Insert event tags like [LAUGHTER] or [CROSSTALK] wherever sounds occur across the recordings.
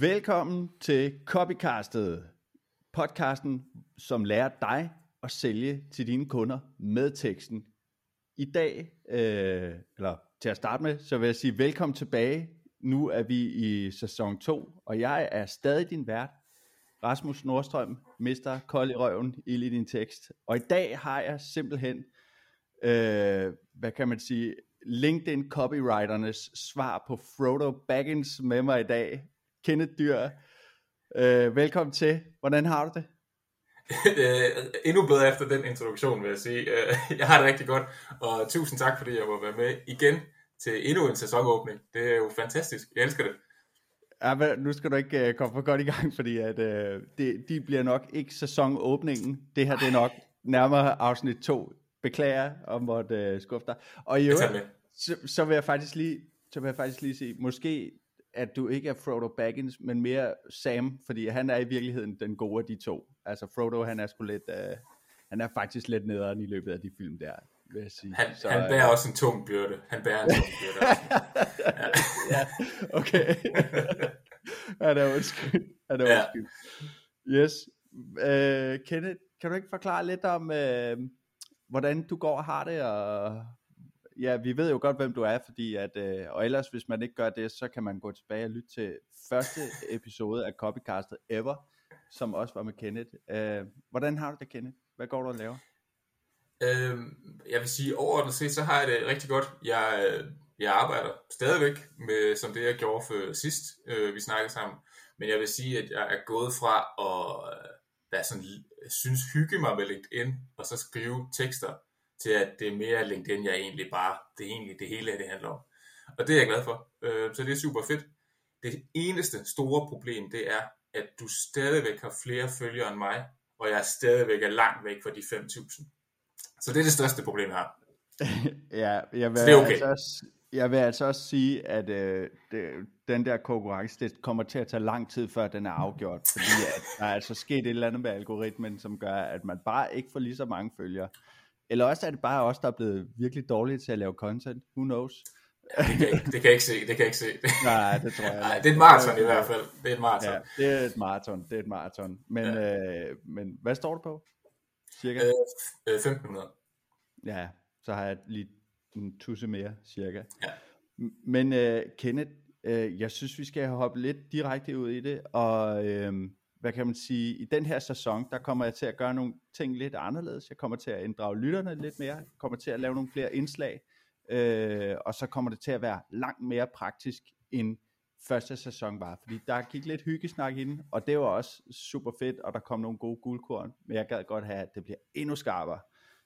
Velkommen til Copycastet, podcasten, som lærer dig at sælge til dine kunder med teksten. I dag, øh, eller til at starte med, så vil jeg sige velkommen tilbage. Nu er vi i sæson 2, og jeg er stadig din vært, Rasmus Nordstrøm, mister kold i røven, i din tekst. Og i dag har jeg simpelthen, øh, hvad kan man sige, LinkedIn copywriternes svar på Frodo Baggins med mig i dag. Kenneth Dyr, øh, velkommen til. Hvordan har du det? [LAUGHS] Øh, endnu bedre efter den introduktion, vil jeg sige. Øh, jeg har det rigtig godt, og tusind tak, fordi jeg må være med igen til endnu en sæsonåbning. Det er jo fantastisk. Jeg elsker det. Ja, nu skal du ikke uh, komme for godt i gang, [LAUGHS] fordi at, uh, det, de bliver nok ikke sæsonåbningen. Det her det er nok nærmere afsnit 2. Beklager om måtte uh, skuffe dig. Og i øvrigt, så, så, vil jeg faktisk lige, så vil jeg faktisk lige sige, måske at du ikke er Frodo Baggins, men mere Sam, fordi han er i virkeligheden den gode af de to. Altså Frodo, han er sgu lidt, uh, han er faktisk lidt nederen i løbet af de film der, vil jeg sige. Han, så, han bærer uh, også en tung byrde. Han bærer en tung byrde. ja. [LAUGHS] ja, okay. [LAUGHS] han er undskyld. Han er ja. undskyld. Yes. Uh, Kenneth, kan du ikke forklare lidt om, uh, hvordan du går og har det, og ja, vi ved jo godt, hvem du er, fordi at, øh, og ellers, hvis man ikke gør det, så kan man gå tilbage og lytte til første episode af Copycastet Ever, som også var med Kenneth. Øh, hvordan har du det, Kenneth? Hvad går du og laver? Øhm, jeg vil sige, overordnet set, så har jeg det rigtig godt. Jeg, jeg arbejder stadigvæk med, som det jeg gjorde for sidst, øh, vi snakkede sammen. Men jeg vil sige, at jeg er gået fra at øh, være sådan, synes hygge mig med LinkedIn, og så skrive tekster, til at det er mere LinkedIn, jeg egentlig bare, det er egentlig det hele, det handler om. Og det er jeg glad for. Øh, så det er super fedt. Det eneste store problem, det er, at du stadigvæk har flere følgere end mig, og jeg stadigvæk er langt væk fra de 5.000. Så det er det største problem, jeg har. [LAUGHS] ja, jeg vil, så det er okay. altså også, jeg vil altså også sige, at øh, det, den der konkurrence, det kommer til at tage lang tid, før den er afgjort, fordi at der er altså sket et eller andet med algoritmen, som gør, at man bare ikke får lige så mange følgere. Eller også er det bare os, der er blevet virkelig dårlige til at lave content. Who knows? Ja, det, kan jeg, det kan jeg ikke se, det kan jeg ikke se. [LAUGHS] Nej, det tror jeg Nej, det er et maraton i hvert fald. Det er et maraton. Ja, det er et maraton, det er et maraton. Men, ja. øh, men hvad står du på? Cirka? Øh, 1500. Øh, ja, så har jeg lige en tusse mere, cirka. Ja. Men øh, Kenneth, øh, jeg synes, vi skal hoppe lidt direkte ud i det, og øh, hvad kan man sige, i den her sæson, der kommer jeg til at gøre nogle ting lidt anderledes. Jeg kommer til at inddrage lytterne lidt mere. Jeg kommer til at lave nogle flere indslag. Øh, og så kommer det til at være langt mere praktisk end første sæson var. Fordi der gik lidt hyggesnak ind, og det var også super fedt, og der kom nogle gode guldkorn. Men jeg gad godt have, at det bliver endnu skarpere.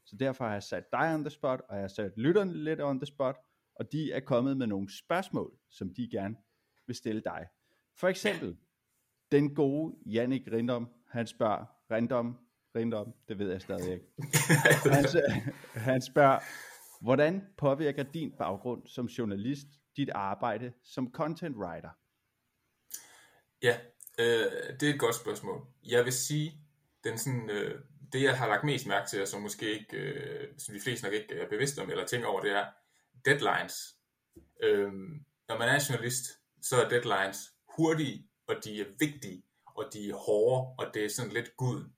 Så derfor har jeg sat dig on the spot, og jeg har sat lytterne lidt on the spot, og de er kommet med nogle spørgsmål, som de gerne vil stille dig. For eksempel, den gode Jannik Rindom, han spørger, Rindom, Rindom, det ved jeg stadig ikke. Han, [LAUGHS] han spørger, hvordan påvirker din baggrund som journalist dit arbejde som content writer? Ja, øh, det er et godt spørgsmål. Jeg vil sige, den sådan, øh, det jeg har lagt mest mærke til, og som måske ikke, øh, som de fleste nok ikke er bevidste om, eller tænker over, det er deadlines. Øh, når man er journalist, så er deadlines hurtige og de er vigtige, og de er hårde, og det er sådan lidt gud.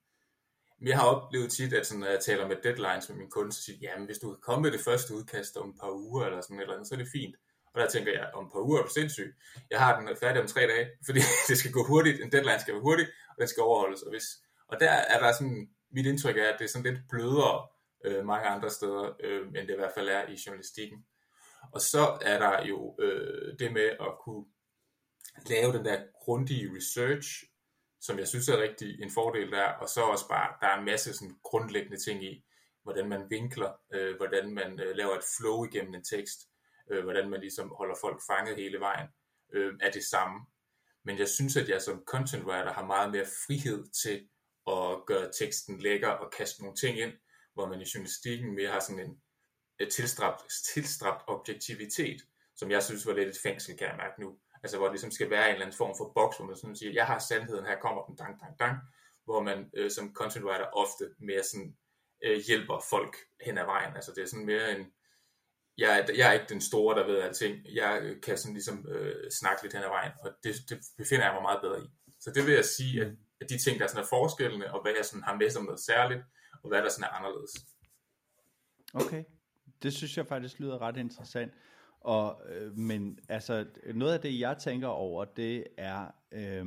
Men jeg har oplevet tit, at sådan, når jeg taler med deadlines med min kunde, så siger jamen hvis du kan komme med det første udkast om et par uger, eller sådan et eller andet, så er det fint. Og der tænker jeg, om et par uger er du sindssyg. Jeg har den færdig om tre dage, [LAUGHS] fordi det skal gå hurtigt, en deadline skal være hurtig, og den skal overholdes. Og, hvis, og der er der sådan, mit indtryk er, at det er sådan lidt blødere øh, mange andre steder, øh, end det i hvert fald er i journalistikken. Og så er der jo øh, det med at kunne lave den der grundige research, som jeg synes er rigtig en fordel der, og så også bare, der er en masse sådan grundlæggende ting i, hvordan man vinkler, øh, hvordan man øh, laver et flow igennem en tekst, øh, hvordan man ligesom holder folk fanget hele vejen, øh, er det samme. Men jeg synes, at jeg som content writer har meget mere frihed til at gøre teksten lækker og kaste nogle ting ind, hvor man i journalistikken mere har sådan en tilstræbt, tilstræbt objektivitet, som jeg synes var lidt et fængsel, kan jeg mærke nu. Altså hvor det ligesom skal være en eller anden form for boks, hvor man sådan siger, jeg har sandheden, her kommer den, dang, dang, dang. hvor man øh, som content writer ofte mere sådan øh, hjælper folk hen ad vejen. Altså det er sådan mere en, jeg, er, jeg er ikke den store, der ved alting. Jeg kan sådan ligesom øh, snakke lidt hen ad vejen, og det, det befinder jeg mig meget bedre i. Så det vil jeg sige, at, at de ting, der sådan er forskellende, og hvad jeg sådan har med som noget særligt, og hvad der sådan er anderledes. Okay, det synes jeg faktisk lyder ret interessant. Og, øh, men altså, noget af det, jeg tænker over, det er, øh,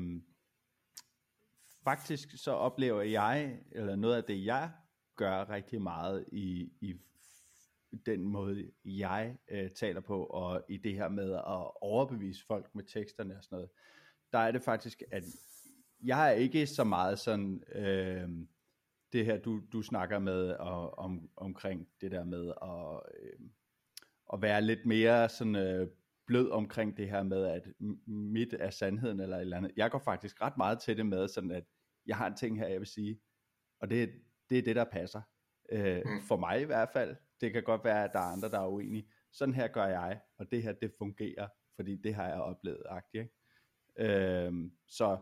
faktisk så oplever jeg, eller noget af det, jeg gør rigtig meget i, i den måde, jeg øh, taler på, og i det her med at overbevise folk med teksterne og sådan noget, der er det faktisk, at jeg er ikke så meget sådan, øh, det her, du, du snakker med og, om, omkring det der med at, øh, at være lidt mere sådan øh, blød omkring det her med, at mit er sandheden eller et eller andet. Jeg går faktisk ret meget til det med, sådan at jeg har en ting her, jeg vil sige, og det, det er det, der passer. Øh, mm. For mig i hvert fald. Det kan godt være, at der er andre, der er uenige. Sådan her gør jeg, og det her, det fungerer, fordi det har jeg oplevet, agtigt. Ikke? Øh, så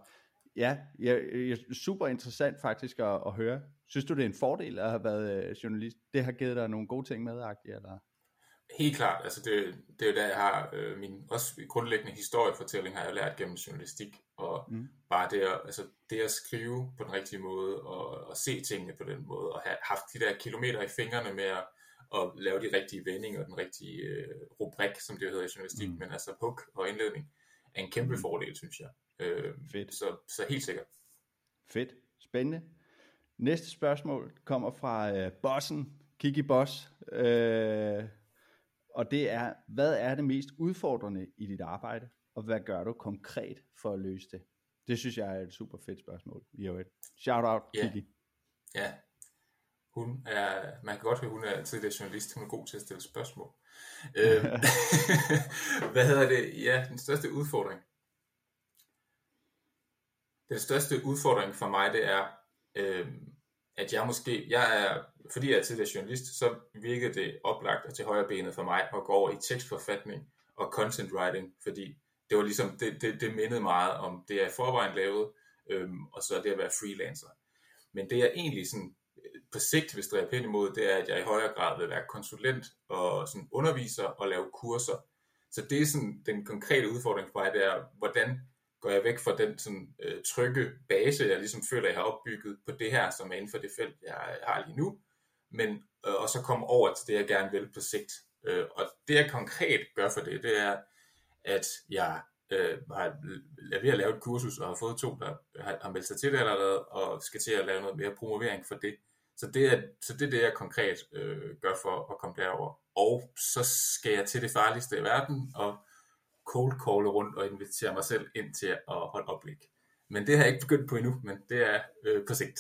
ja, jeg, jeg, super interessant faktisk at, at høre. Synes du, det er en fordel at have været øh, journalist? Det har givet dig nogle gode ting med, agtigt, eller? Helt klart, altså det, det er jo der, jeg har øh, min også grundlæggende historiefortælling, har jeg lært gennem journalistik, og mm. bare det at, altså det at skrive på den rigtige måde, og, og se tingene på den måde, og have haft de der kilometer i fingrene med at, at lave de rigtige vendinger, og den rigtige øh, rubrik, som det hedder i journalistik, mm. men altså hook og indledning, er en kæmpe mm. fordel, synes jeg. Øh, Fedt. Så, så helt sikkert. Fedt. Spændende. Næste spørgsmål kommer fra øh, bossen, Kiki Boss. Øh, og det er, hvad er det mest udfordrende i dit arbejde, og hvad gør du konkret for at løse det? Det synes jeg er et super fedt spørgsmål. I øvrigt. Shout out, yeah. Kiki. Ja, hun er, man kan godt høre, hun er tidligere journalist, hun er god til at stille spørgsmål. [LAUGHS] øh, [LAUGHS] hvad hedder det? Ja, den største udfordring. Den største udfordring for mig, det er, øh, at jeg måske, jeg er, fordi jeg er tidligere journalist, så virkede det oplagt og til højre benet for mig at gå over i tekstforfatning og content writing, fordi det var ligesom, det, det, det mindede meget om det, jeg i forvejen lavede, øhm, og så det at være freelancer. Men det jeg egentlig sådan på sigt vil stræbe hen imod, det er, at jeg i højere grad vil være konsulent og sådan underviser og lave kurser. Så det er sådan den konkrete udfordring for mig, det er, hvordan går jeg væk fra den sådan, øh, trygge base, jeg ligesom føler, jeg har opbygget på det her, som er inden for det felt, jeg har lige nu, men øh, og så komme over til det, jeg gerne vil på sigt. Øh, og det, jeg konkret gør for det, det er, at jeg øh, har, er ved at lave et kursus, og har fået to, der har, har meldt sig til det allerede, og skal til at lave noget mere promovering for det. Så det er, så det, er det, jeg konkret øh, gør for at komme derover. Og så skal jeg til det farligste i verden, og cold calle rundt og invitere mig selv ind til at holde oplæg. Men det har jeg ikke begyndt på endnu, men det er øh, på sigt.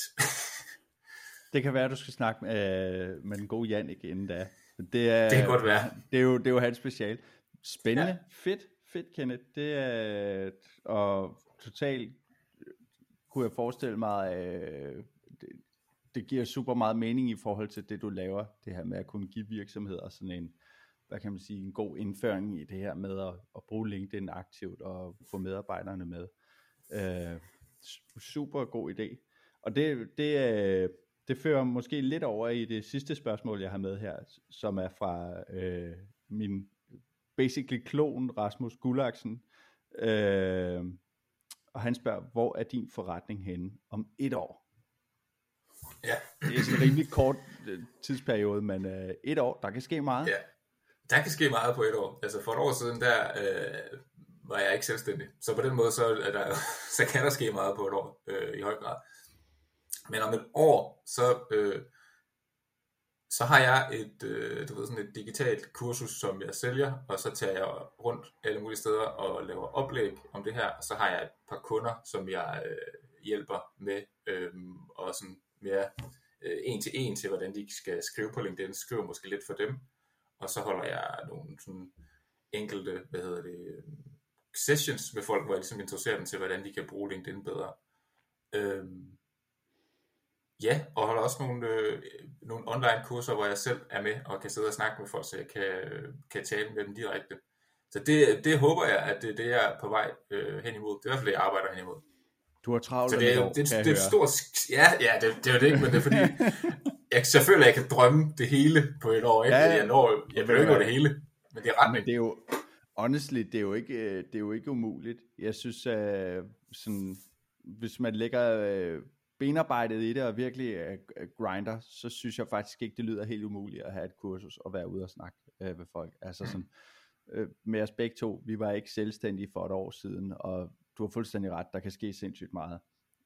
[LAUGHS] det kan være, at du skal snakke med, øh, med den gode Jannik inden da. Det, er, det kan godt være. Det er jo, det er jo hans special. Spændende. Ja. Fedt. Fedt, Kenneth. Det er, og totalt kunne jeg forestille mig, øh, det, giver super meget mening i forhold til det, du laver. Det her med at kunne give virksomheder sådan en, hvad kan man sige, en god indføring i det her med at, at bruge LinkedIn aktivt og få medarbejderne med. Øh, super god idé. Og det, det, øh, det fører måske lidt over i det sidste spørgsmål, jeg har med her, som er fra øh, min basically klon Rasmus Gullaksen. Øh, og han spørger, hvor er din forretning henne om et år? Ja. Det er sådan en rimelig kort øh, tidsperiode, men øh, et år, der kan ske meget. Ja, der kan ske meget på et år. Altså for et år siden, der øh, var jeg ikke selvstændig. Så på den måde, så, er der, [LAUGHS] så kan der ske meget på et år øh, i høj grad. Men om et år, så, øh, så har jeg et, øh, du ved, sådan et digitalt kursus, som jeg sælger, og så tager jeg rundt alle mulige steder og laver oplæg om det her. Og så har jeg et par kunder, som jeg øh, hjælper med, øh, og sådan mere øh, en til en til, hvordan de skal skrive på LinkedIn. Skriver måske lidt for dem, og så holder jeg nogle sådan enkelte, hvad hedder det, øh, sessions med folk, hvor jeg ligesom interesserer dem til, hvordan de kan bruge LinkedIn bedre. Øhm, ja, og holder også nogle, øh, nogle online kurser, hvor jeg selv er med og kan sidde og snakke med folk, så jeg kan, øh, kan tale med dem direkte. Så det, det håber jeg, at det det, er på vej øh, hen imod. Det er i hvert fald det, jeg arbejder hen imod. Du har travlt Så det er, år, det, det, det er et stort... Ja, ja det, det er det ikke, men det er fordi... [LAUGHS] jeg, selvfølgelig jeg kan drømme det hele på et år, ikke? Ja, jeg, når, jeg behøver ikke nå det hele, men det er retning. Men det er jo, honestly, det er jo ikke, øh, det er jo ikke umuligt. Jeg synes, øh, sådan, hvis man lægger øh, benarbejdet i det og virkelig øh, grinder, så synes jeg faktisk ikke, det lyder helt umuligt at have et kursus og være ude og snakke øh, med folk. Altså sådan, øh, med os begge to, vi var ikke selvstændige for et år siden, og du har fuldstændig ret, der kan ske sindssygt meget.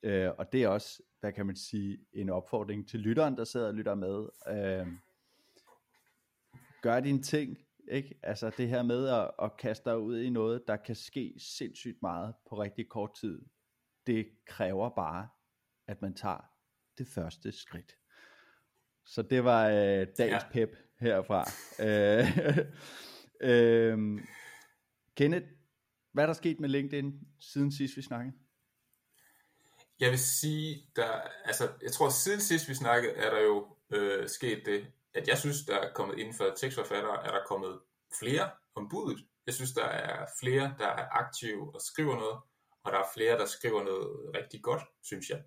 Øh, og det er også, hvad kan man sige, en opfordring til lytteren, der sidder og lytter med. Øh, gør dine ting, ikke? Altså det her med at, at kaste dig ud i noget, der kan ske sindssygt meget på rigtig kort tid, det kræver bare, at man tager det første skridt. Så det var øh, dagens ja. Pep herfra. Øh, [LAUGHS] øh, Kenneth, hvad er der sket med LinkedIn siden sidst vi snakkede? Jeg vil sige, der, altså, jeg tror, siden sidst vi snakkede, er der jo øh, sket det, at jeg synes, der er kommet inden for tekstforfattere, er der kommet flere om budet. Jeg synes, der er flere, der er aktive og skriver noget, og der er flere, der skriver noget rigtig godt, synes jeg.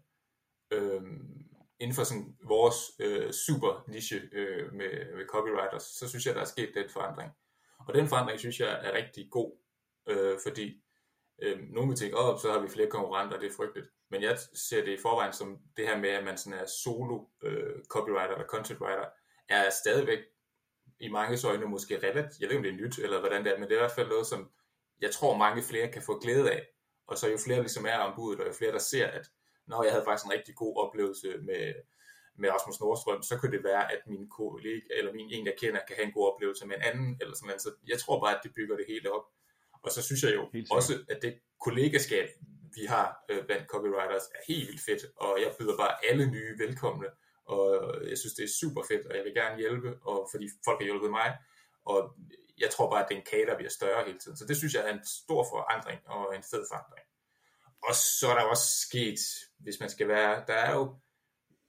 Øhm, inden for sådan vores øh, super niche øh, med, med copywriters, så synes jeg, der er sket den forandring. Og den forandring synes jeg er rigtig god, øh, fordi øh, nogle vil tænke, op, så har vi flere konkurrenter, det er frygteligt. Men jeg ser det i forvejen som det her med, at man sådan er solo øh, copywriter eller content writer, er stadigvæk i mange øjne måske relativt, jeg ved ikke om det er nyt eller hvordan det er, men det er i hvert fald noget, som jeg tror mange flere kan få glæde af. Og så jo flere ligesom er ombudet, og jo flere der ser, at når jeg havde faktisk en rigtig god oplevelse med, med Rasmus Nordstrøm, så kunne det være, at min kollega, eller min en, jeg kender, kan have en god oplevelse med en anden, eller sådan noget. Så jeg tror bare, at det bygger det hele op. Og så synes jeg jo også, at det kollegaskab, vi har øh, blandt copywriters, er helt vildt fedt, og jeg byder bare alle nye velkomne, og jeg synes, det er super fedt, og jeg vil gerne hjælpe, og fordi folk har hjulpet mig, og jeg tror bare, at det er en kage, der bliver større hele tiden. Så det synes jeg er en stor forandring, og en fed forandring. Og så er der også sket, hvis man skal være, der er jo,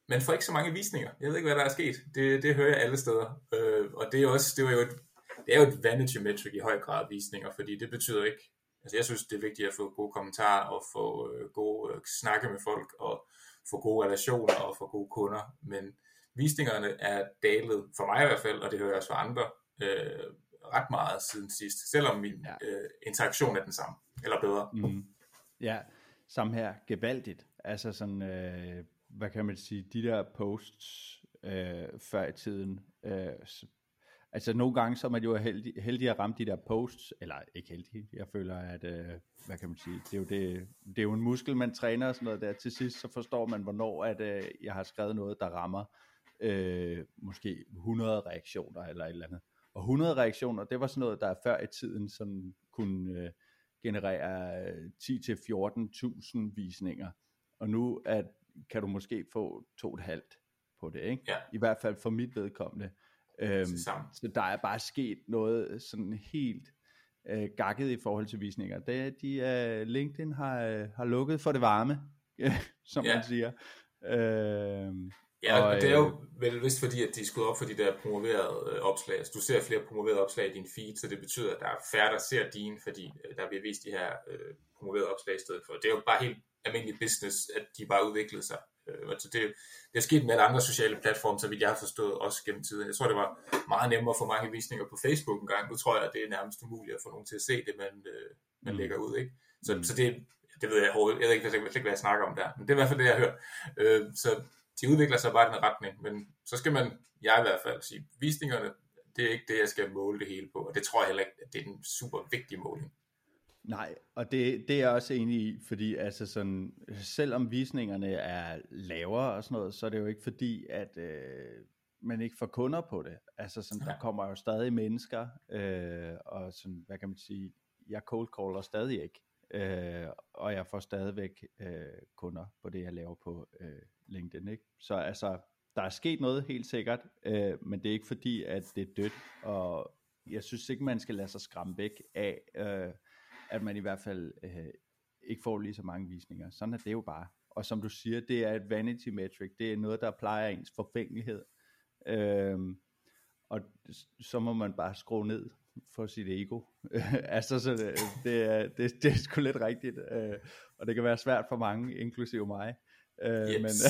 man får ikke så mange visninger. Jeg ved ikke, hvad der er sket. Det, det hører jeg alle steder. Øh, og det er, også, det, er jo et, det er jo et vanity metric i høj grad visninger, fordi det betyder ikke, altså jeg synes, det er vigtigt at få gode kommentarer, og få øh, gode øh, snakke med folk, og få gode relationer, og få gode kunder. Men visningerne er dalet, for mig i hvert fald, og det hører jeg også fra andre, øh, ret meget siden sidst, selvom min Ja. øh, interaktion er den samme, eller bedre. Mm. Ja, samme her, gevaldigt. Altså sådan, øh, hvad kan man sige, de der posts øh, før i tiden, øh, altså nogle gange så er man jo heldig, heldig at ramme de der posts, eller ikke heldig, jeg føler at, øh, hvad kan man sige, det er, jo det, det er jo en muskel, man træner og sådan noget der, til sidst så forstår man, hvornår at øh, jeg har skrevet noget, der rammer øh, måske 100 reaktioner eller et eller andet. Og 100 reaktioner, det var sådan noget, der før i tiden sådan kunne øh, generere øh, 10-14.000 visninger. Og nu at, kan du måske få to og et halvt på det, ikke? Ja. I hvert fald for mit vedkommende. Øhm, så der er bare sket noget sådan helt øh, gakket i forhold til visninger. Det er, de, øh, LinkedIn har, øh, har lukket for det varme, [LAUGHS] som Ja. man siger. Øhm, Ja, Og, og, det er jo øh, vel vist fordi, at de er skudt op for de der promoverede øh, opslag. Altså, du ser flere promoverede opslag i din feed, så det betyder, at der er færre, der ser dine, fordi øh, der bliver vist de her øh, promoverede opslag i stedet for. Det er jo bare helt almindelig business, at de bare udvikler sig. Øh, og så det, det er sket med alle andre sociale platforme, så vidt jeg har forstået, også gennem tiden. Jeg tror, det var meget nemmere at få mange visninger på Facebook en gang. Nu tror jeg, at det er nærmest umuligt at få nogen til at se det, man, øh, man Mm. lægger ud. Ikke? Så, Mm. så det, det ved jeg overhovedet. Jeg ved ikke, jeg ved ikke, hvad jeg snakker om der. Men det er i hvert fald det, jeg hører. Øh, så de udvikler sig bare i den retning, men så skal man, jeg i hvert fald sige, visningerne, det er ikke det, jeg skal måle det hele på, og det tror jeg heller ikke, at det er en super vigtig måling. Nej, og det, det er jeg også enig i, fordi altså sådan, selvom visningerne er lavere og sådan noget, så er det jo ikke fordi, at øh, man ikke får kunder på det. Altså sådan, der kommer jo stadig mennesker, øh, og sådan, hvad kan man sige, jeg cold caller stadig ikke, øh, og jeg får stadigvæk øh, kunder på det, jeg laver på øh, LinkedIn. Ikke? Så altså, der er sket noget helt sikkert, øh, men det er ikke fordi, at det er dødt, og jeg synes ikke, man skal lade sig skræmme væk af, øh, at man i hvert fald øh, ikke får lige så mange visninger. Sådan er det jo bare. Og som du siger, det er et vanity metric. Det er noget, der plejer ens forfængelighed. Øhm, og så må man bare skrue ned for sit ego. [LAUGHS] altså, så det, det, er, det, det er sgu lidt rigtigt, øh, og det kan være svært for mange, inklusive mig. Øh, Jeps.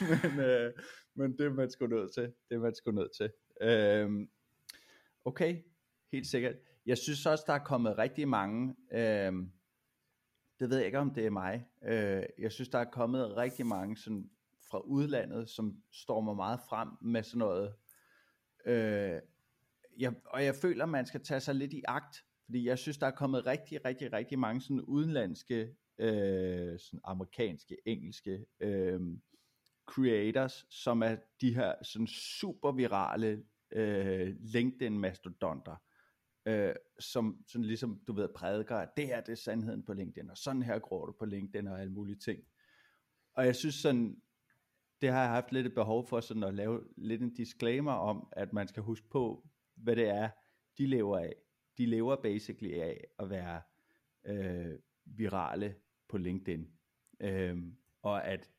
men, [LAUGHS] men, øh, men det er man sgu nødt til. Det er man sgu nødt til. Øh, okay, helt sikkert. Jeg synes også, der er kommet rigtig mange, øh, det ved jeg ikke, om det er mig, øh, jeg synes, der er kommet rigtig mange sådan, fra udlandet, som stormer meget frem med sådan noget, øh, jeg, og jeg føler, man skal tage sig lidt i agt, fordi jeg synes, der er kommet rigtig, rigtig, rigtig mange sådan udenlandske, øh, sådan amerikanske, engelske øh, creators, som er de her sådan super virale øh, LinkedIn-mastodonter, øh, som sådan ligesom, du ved, prædiker, at det her det er sandheden på LinkedIn, og sådan her gror du på LinkedIn og alle mulige ting. Og jeg synes sådan, det har jeg haft lidt et behov for sådan at lave lidt en disclaimer om, at man skal huske på, hvad det er, de lever af. De lever basically af at være øh, virale på LinkedIn. Øh, og at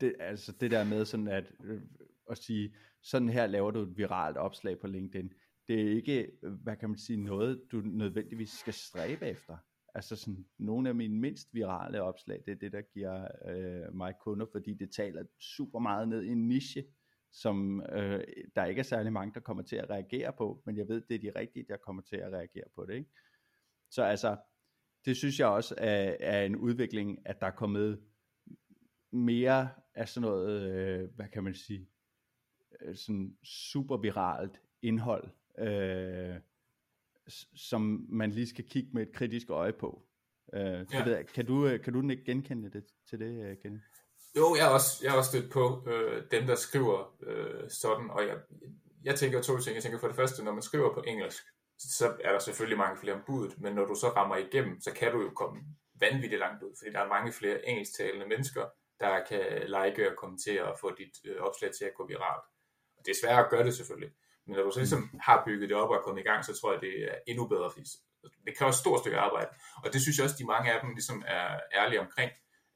det, altså det der med sådan at, øh, at sige, sådan her laver du et viralt opslag på LinkedIn, det er ikke, hvad kan man sige, noget du nødvendigvis skal stræbe efter. Altså sådan, nogle af mine mindst virale opslag, det er det, der giver øh, mig kunder, fordi det taler super meget ned i en niche, som øh, der ikke er særlig mange, der kommer til at reagere på, men jeg ved, det er de rigtige, der kommer til at reagere på det. Ikke? Så altså, det synes jeg også er, er en udvikling, at der er kommet mere af sådan noget, øh, hvad kan man sige, øh, sådan super viralt indhold, øh, som man lige skal kigge med et kritisk øje på. Øh, ja. ved kan, du, øh, kan du ikke genkende det til det, øh, Kenny? Jo, jeg er også, jeg er også stødt på øh, dem, der skriver øh, sådan, og jeg, jeg tænker to ting. Jeg tænker for det første, når man skriver på engelsk, så er der selvfølgelig mange flere om budet, men når du så rammer igennem, så kan du jo komme vanvittigt langt ud, fordi der er mange flere engelsktalende mennesker, der kan like og kommentere og få dit øh, opslag til at gå viralt. Og det er svært at gøre det selvfølgelig, men når du så ligesom har bygget det op og er kommet i gang, så tror jeg, det er endnu bedre, fordi det kræver et stort stykke arbejde. Og det synes jeg også, de mange af dem ligesom er ærlige omkring,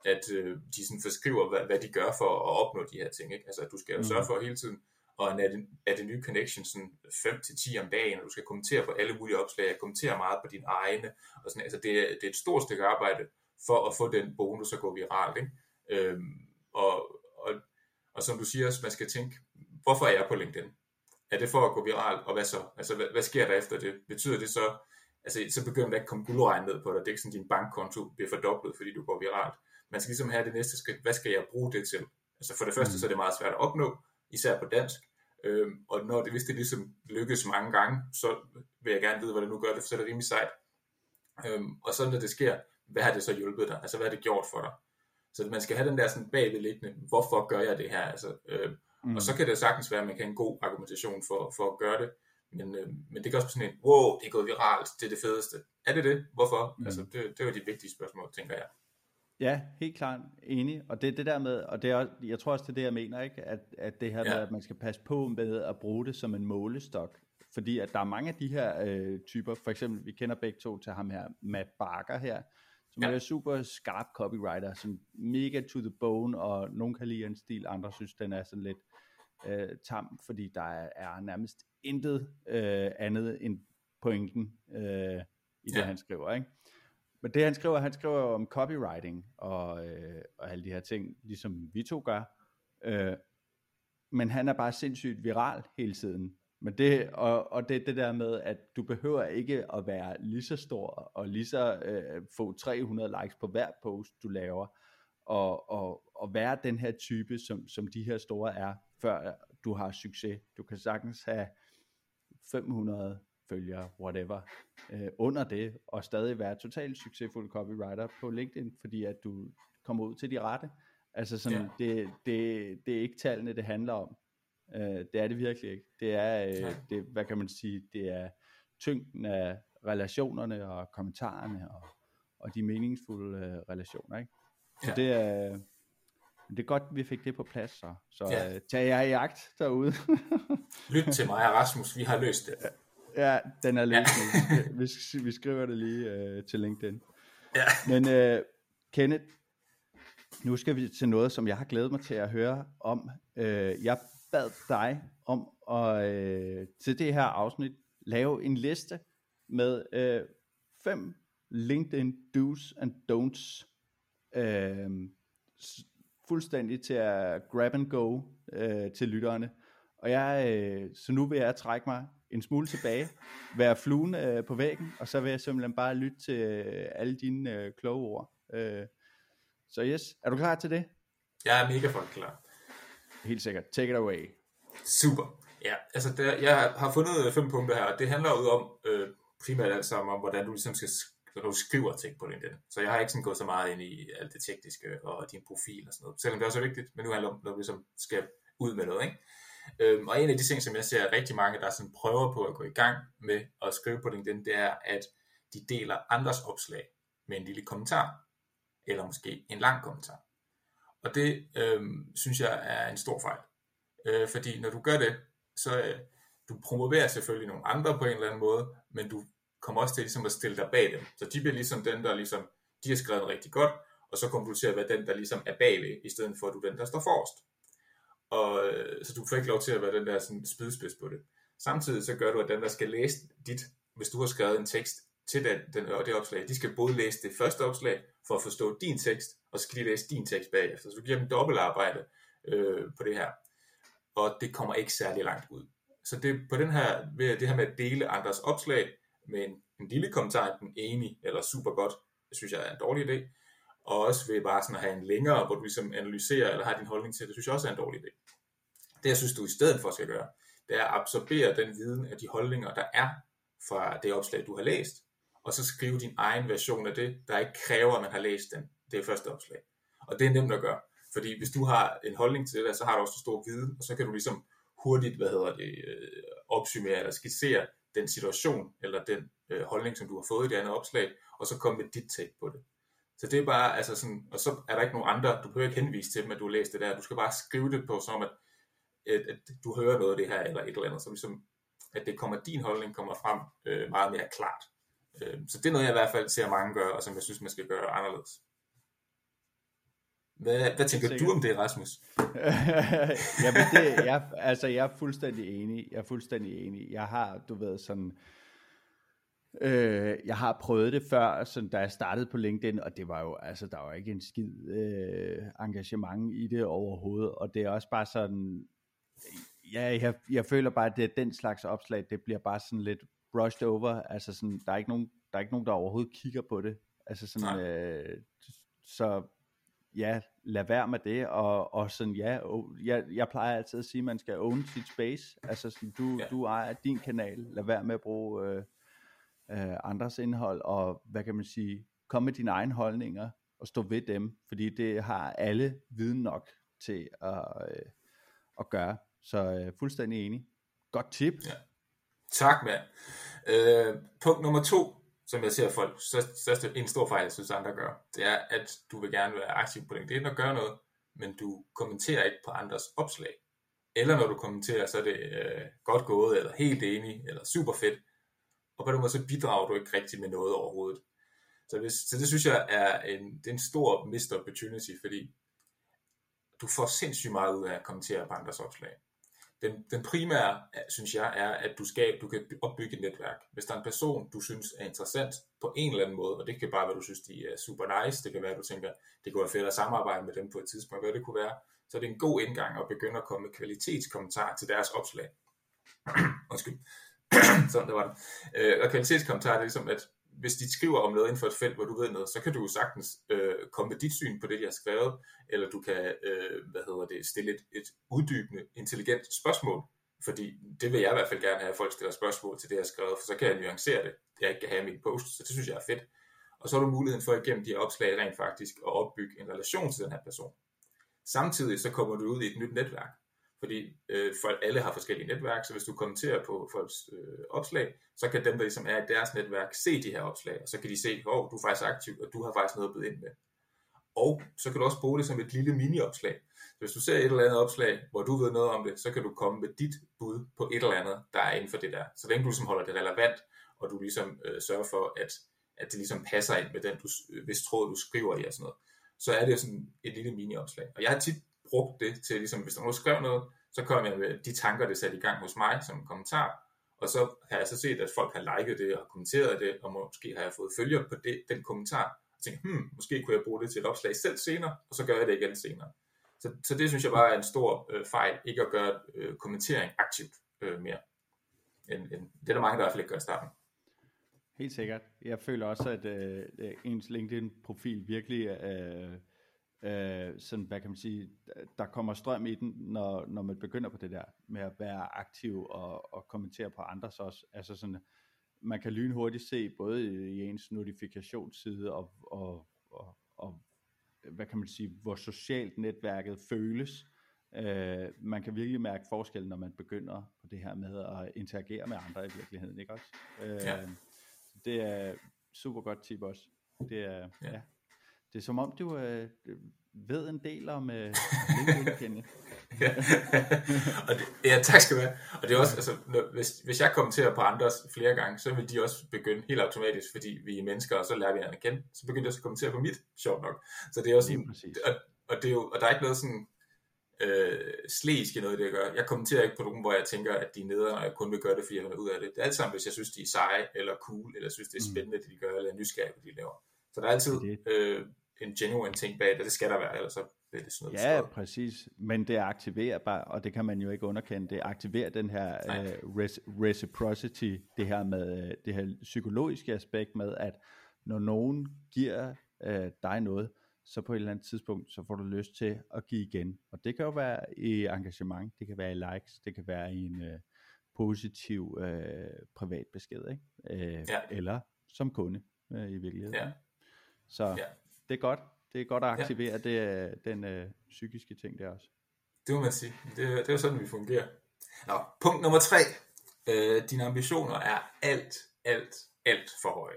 at øh, de sådan forskriver, hvad, hvad de gør for at opnå de her ting. Ikke? Altså, at du skal jo sørge for hele tiden og er det nye connection sådan 5-10 om dagen, og du skal kommentere på alle mulige opslag, kommentere meget på dine egne, og sådan, altså det, er, det er et stort stykke arbejde for at få den bonus at gå viralt, ikke? Øhm, og, og, og som du siger, man skal tænke, hvorfor er jeg på LinkedIn? Er det for at gå viralt, og hvad så? Altså, hvad, hvad sker der efter det? Betyder det så, altså, så begynder der ikke at komme guldregn ned på dig. Det er ikke sådan, at din bankkonto bliver fordoblet, fordi du går viralt. Man skal ligesom have det næste skridt. Hvad skal jeg bruge det til? Altså for det første, mm. så er det meget svært at opnå, især på dansk. Øhm, og når det, hvis det ligesom lykkes mange gange, så vil jeg gerne vide, hvordan du gør det, for så er det rimelig sejt. Øhm, og så når det sker, hvad har det så hjulpet dig? Altså hvad har det gjort for dig? Så man skal have den der sådan bagvedliggende, hvorfor gør jeg det her? Altså, øhm, mm. Og så kan det sagtens være, at man kan have en god argumentation for, for at gøre det. Men, øh, men det kan også sådan en, wow, det er gået viralt, det er det fedeste. Er det det? Hvorfor? Mm. Altså, det, det var de vigtige spørgsmål, tænker jeg. Ja, helt klart enig. Og det er det der med, og det er, jeg tror også, det er det, jeg mener, ikke? At, at det her ja. med, at man skal passe på med at bruge det som en målestok. Fordi at der er mange af de her øh, typer, for eksempel, vi kender begge to til ham her, Matt Barker her, som ja. er super skarp copywriter, som mega to the bone, og nogen kan lide en stil, andre synes, den er sådan lidt øh, tam, fordi der er, er nærmest intet øh, andet end pointen øh, i det, ja. han skriver, ikke? Men det han skriver, han skriver om copywriting og, øh, og alle de her ting, ligesom vi to gør. Øh, men han er bare sindssygt viral hele tiden. Men det, og, og det det der med, at du behøver ikke at være lige så stor og lige så øh, få 300 likes på hver post, du laver, og, og, og være den her type, som, som de her store er, før du har succes. Du kan sagtens have 500 følgere, whatever, øh, under det, og stadig være totalt succesfuld copywriter på LinkedIn, fordi at du kommer ud til de rette. Altså sådan, ja. det, det, det er ikke tallene, det handler om. Øh, det er det virkelig ikke. Det er, øh, det, hvad kan man sige, det er tyngden af relationerne og kommentarerne og, og de meningsfulde øh, relationer. Ikke? Så ja. det er, det er godt, vi fik det på plads, så, så ja. øh, tag jer i agt derude. [LAUGHS] Lyt til mig Rasmus, vi har løst det. Ja, den er løst ja. vi, vi skriver det lige øh, til LinkedIn. Ja. Men øh, Kenneth, nu skal vi til noget, som jeg har glædet mig til at høre om. Øh, jeg bad dig om at øh, til det her afsnit lave en liste med øh, fem LinkedIn do's and don'ts. Øh, fuldstændig til at grab and go øh, til lytterne. Og jeg, øh, så nu vil jeg trække mig en smule tilbage, [LAUGHS] være fluen øh, på væggen, og så vil jeg simpelthen bare lytte til øh, alle dine øh, kloge ord. Øh, så yes, er du klar til det? Jeg er mega fucking klar. Helt sikkert. Take it away. Super. Ja, altså der, jeg har fundet øh, fem punkter her, og det handler jo om øh, primært alt sammen om, hvordan du ligesom skal når du skriver ting på LinkedIn. Så jeg har ikke sådan gået så meget ind i alt det tekniske og din profil og sådan noget, selvom det også er vigtigt, men nu handler det om, når du ligesom skal ud med noget, ikke? Øhm, og en af de ting, som jeg ser rigtig mange, der sådan prøver på at gå i gang med at skrive på LinkedIn, det er, at de deler andres opslag med en lille kommentar, eller måske en lang kommentar. Og det øh, synes jeg er en stor fejl. Øh, fordi når du gør det, så øh, du promoverer selvfølgelig nogle andre på en eller anden måde, men du kommer også til ligesom at stille dig bag dem. Så de bliver ligesom den, der ligesom, de har skrevet rigtig godt, og så kommer du til at være den, der ligesom er bagved, i stedet for at du er den, der står forrest. Og, øh, så du får ikke lov til at være den der sådan, spydspids på det. Samtidig så gør du, at den, der skal læse dit, hvis du har skrevet en tekst til den, den, og det opslag, de skal både læse det første opslag, for at forstå din tekst, og så skal de læse din tekst bagefter. Så du giver dem dobbeltarbejde øh, på det her. Og det kommer ikke særlig langt ud. Så det, på den her, ved det her med at dele andres opslag, med en, en lille kommentar, den enig eller super godt, det synes jeg er en dårlig idé. Og også ved bare sådan at have en længere, hvor du ligesom analyserer eller har din holdning til det, synes jeg også er en dårlig idé. Det jeg synes, du i stedet for skal gøre, det er at absorbere den viden af de holdninger, der er fra det opslag, du har læst, og så skrive din egen version af det, der ikke kræver, at man har læst den, det er første opslag. Og det er nemt at gøre, fordi hvis du har en holdning til det, så har du også stor viden, og så kan du ligesom hurtigt, hvad hedder det, øh, opsummere eller skissere den situation, eller den øh, holdning, som du har fået i det andet opslag, og så komme med dit take på det. Så det er bare, altså sådan, og så er der ikke nogen andre, du behøver ikke henvise til dem, at du har læst det der, du skal bare skrive det på, som at, at, at du hører noget af det her, eller et eller andet, så ligesom, at det kommer, din holdning kommer frem øh, meget mere klart. Øh, så det er noget, jeg i hvert fald ser mange gøre, og som jeg synes, man skal gøre anderledes. Hvad, hvad tænker Sikkert. du om det, Rasmus? [LAUGHS] Jamen det, jeg, altså jeg er fuldstændig enig. Jeg er fuldstændig enig. Jeg har, du ved, sådan... Øh, jeg har prøvet det før, sådan, da jeg startede på LinkedIn, og det var jo, altså, der var ikke en skid øh, engagement i det overhovedet, og det er også bare sådan, ja, jeg, jeg føler bare, at det, den slags opslag, det bliver bare sådan lidt brushed over, altså sådan, der er ikke nogen, der er ikke nogen, der overhovedet kigger på det, altså sådan, øh, så ja, lad være med det, og, og sådan, ja, jeg, jeg plejer altid at sige, at man skal own sit space, altså sådan, du, ja. du ejer din kanal, lad være med at bruge øh, øh, andres indhold, og hvad kan man sige, kom med dine egne holdninger, og stå ved dem, fordi det har alle viden nok til at, øh, at gøre, så øh, fuldstændig enig. Godt tip. Ja. Tak, mand. Øh, punkt nummer to, som jeg ser folk, største, en stor fejl, jeg synes andre gør, det er, at du vil gerne være aktiv på LinkedIn og gøre noget, men du kommenterer ikke på andres opslag. Eller når du kommenterer, så er det øh, godt gået, eller helt enig, eller super fedt. Og på den måde så bidrager du ikke rigtig med noget overhovedet. Så, hvis, så det synes jeg er en, det er en stor missed opportunity, fordi du får sindssygt meget ud af at kommentere på andres opslag. Den, den primære, øh, synes jeg, er, at du, skal, du kan opbygge et netværk. Hvis der er en person, du synes er interessant på en eller anden måde, og det kan bare være, du synes, de er super nice, det kan være, du tænker, det kunne være fedt at samarbejde med dem på et tidspunkt, hvad det kunne være, så er det en god indgang at begynde at komme med kvalitetskommentarer til deres opslag. [CLEARS THROAT] Undskyld. [CLEARS THROAT] Sådan, det var det. Øh, og kvalitetskommentarer, det er ligesom, at hvis de skriver om noget inden for et felt, hvor du ved noget, så kan du jo sagtens øh, komme med dit syn på det, de har skrevet, eller du kan øh, hvad hedder det, stille et, et uddybende, intelligent spørgsmål, fordi det vil jeg i hvert fald gerne have, at folk stiller spørgsmål til det, jeg har skrevet, for så kan jeg nuancere det, det jeg ikke kan have i min post, så det synes jeg er fedt. Og så har du muligheden for igennem de her opslag rent faktisk at opbygge en relation til den her person. Samtidig så kommer du ud i et nyt netværk, fordi øh, folk alle har forskellige netværk, så hvis du kommenterer på folks øh, opslag, så kan dem, der ligesom er i deres netværk, se de her opslag, og så kan de se, hvor oh, du er faktisk aktiv, og du har faktisk noget at byde ind med. Og så kan du også bruge det som et lille mini-opslag. Så hvis du ser et eller andet opslag, hvor du ved noget om det, så kan du komme med dit bud på et eller andet, der er inden for det der. Så længe du ligesom holder det relevant, og du ligesom øh, sørger for, at, at det ligesom passer ind med den, du, øh, hvis tråd du skriver i og sådan noget, så er det sådan et lille mini-opslag. Og jeg har tit brugt det til, ligesom, hvis der nu skrev skriver noget, Så kom jeg med de tanker, det satte i gang hos mig som kommentar, og så har jeg så set, at folk har liket det og kommenteret det, og måske har jeg fået følger på det, den kommentar, og tænkt, hmm, måske kunne jeg bruge det til et opslag selv senere, og så gør jeg det igen senere. Så, så det synes jeg bare er en stor øh, fejl, ikke at gøre øh, kommentering aktivt øh, mere. End, end, det er der mange, der i hvert fald ikke gør i starten. Helt sikkert. Jeg føler også, at øh, ens LinkedIn-profil virkelig øh, øh, sådan, hvad kan man sige, der kommer strøm i den, når, når man begynder på det der med at være aktiv og, og kommentere på andres også. Altså sådan, man kan lynhurtigt se både i ens notifikationsside og, og, og, og hvad kan man sige, hvor socialt netværket føles. Øh, man kan virkelig mærke forskellen, når man begynder på det her med at interagere med andre i virkeligheden, ikke også? Øh, ja. Det er super godt tip også. Det er, ja. ja. Det er som om, du øh, ved en del om øh, [LAUGHS] LinkedIn, [LAUGHS] ja. og det, ja, tak skal du have. Og det er også, altså, når, hvis, hvis jeg kommenterer på andres flere gange, så vil de også begynde helt automatisk, fordi vi er mennesker, og så lærer vi hinanden at kende. Så begynder jeg også at kommentere på mit, sjovt nok. Så det er også sådan, og, og, det er jo, og der er ikke noget sådan, øh, slæsk i noget, det jeg gør. Jeg kommenterer ikke på nogen, hvor jeg tænker, at de er nede, og jeg kun vil gøre det, fordi jeg vil ud af det. Det er alt sammen, hvis jeg synes, de er seje, eller cool, eller synes, det er mm. spændende, det de gør, eller nysgerrig, hvad de laver. Så der er altid øh, en genuine ting bag det, det skal der være, ellers så bliver det sådan noget Ja, skåret. præcis, men det aktiverer bare, og det kan man jo ikke underkende, det aktiverer den her uh, reciprocity, det her med det her psykologiske aspekt med, at når nogen giver uh, dig noget, så på et eller andet tidspunkt, så får du lyst til at give igen. Og det kan jo være i engagement, det kan være i likes, det kan være i en uh, positiv uh, privat besked, ikke? Uh, ja. eller som kunde uh, i virkeligheden. Ja. Så ja. det er godt. Det er godt at aktivere ja. det, den uh, psykiske ting der også. Det må man sige. Det, det er jo sådan, vi fungerer. Nå, punkt nummer tre. Øh, dine ambitioner er alt, alt, alt for høje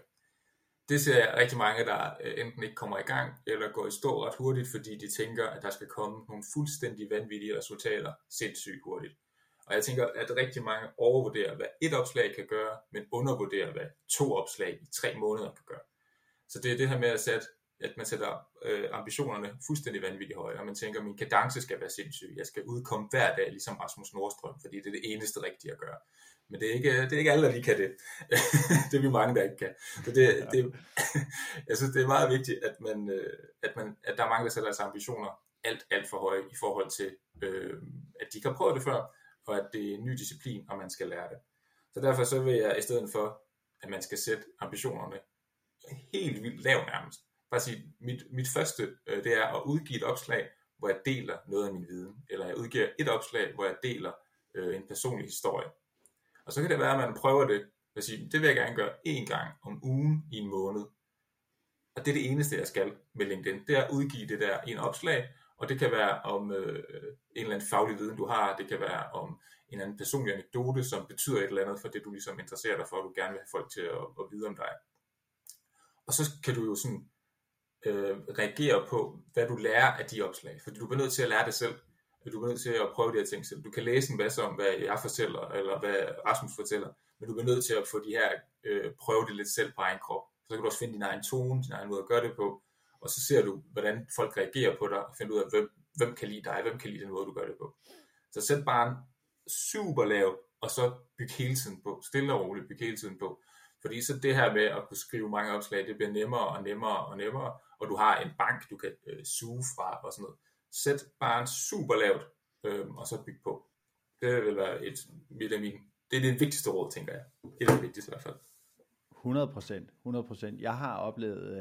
det ser jeg rigtig mange, der øh, enten ikke kommer i gang, eller går i stå ret hurtigt, fordi de tænker, at der skal komme nogle fuldstændig vanvittige resultater sindssygt hurtigt. Og jeg tænker, at rigtig mange overvurderer, hvad et opslag kan gøre, men undervurderer, hvad to opslag i tre måneder kan gøre. Så det er det her med at sætte at man sætter øh, ambitionerne fuldstændig vanvittigt højt, og man tænker, at min kadence skal være sindssyg. Jeg skal udkomme hver dag, ligesom Rasmus Nordstrøm, fordi det er det eneste rigtige at gøre. Men det er ikke, det er ikke alle, der lige kan det. [LAUGHS] det er vi mange, der ikke kan. Så det, ja. det, [LAUGHS] jeg synes, det er meget vigtigt, at, man, øh, at, man, at der er mange, der sætter deres ambitioner alt, alt for høje i forhold til, øh, at de kan prøve det før, og at det er en ny disciplin, og man skal lære det. Så derfor så vil jeg i stedet for, at man skal sætte ambitionerne helt vildt lav nærmest. Bare sige, mit, mit første, øh, det er at udgive et opslag, hvor jeg deler noget af min viden, eller jeg udgiver et opslag, hvor jeg deler øh, en personlig historie. Og så kan det være, at man prøver det, at sige, det vil jeg gerne gøre én gang om ugen i en måned. Og det er det eneste, jeg skal med LinkedIn. Det er at udgive det der en opslag, og det kan være om øh, en eller anden faglig viden, du har. Det kan være om en eller anden personlig anekdote, som betyder et eller andet for det, du ligesom interesserer dig for, og du gerne vil have folk til at, at vide om dig. Og så kan du jo sådan øh, reagere på, hvad du lærer af de opslag. Fordi du bliver nødt til at lære det selv du bliver nødt til at prøve de her ting selv. Du kan læse en masse om, hvad jeg fortæller, eller hvad Rasmus fortæller, men du bliver nødt til at få de her, øh, prøve det lidt selv på egen krop. Så kan du også finde din egen tone, din egen måde at gøre det på, og så ser du, hvordan folk reagerer på dig, og finder ud af, hvem, hvem kan lide dig, hvem kan lide den måde, du gør det på. Så sæt bare super lav, og så byg hele tiden på, stille og roligt byg hele tiden på. Fordi så det her med at kunne skrive mange opslag, det bliver nemmere og nemmere og nemmere, og du har en bank, du kan øh, suge fra og sådan noget sæt bare en super lavt, øh, og så byg på. Det vil være et, et af mine, det er det vigtigste råd, tænker jeg. Det er det vigtigste i hvert fald. 100 procent, 100 procent. Jeg har oplevet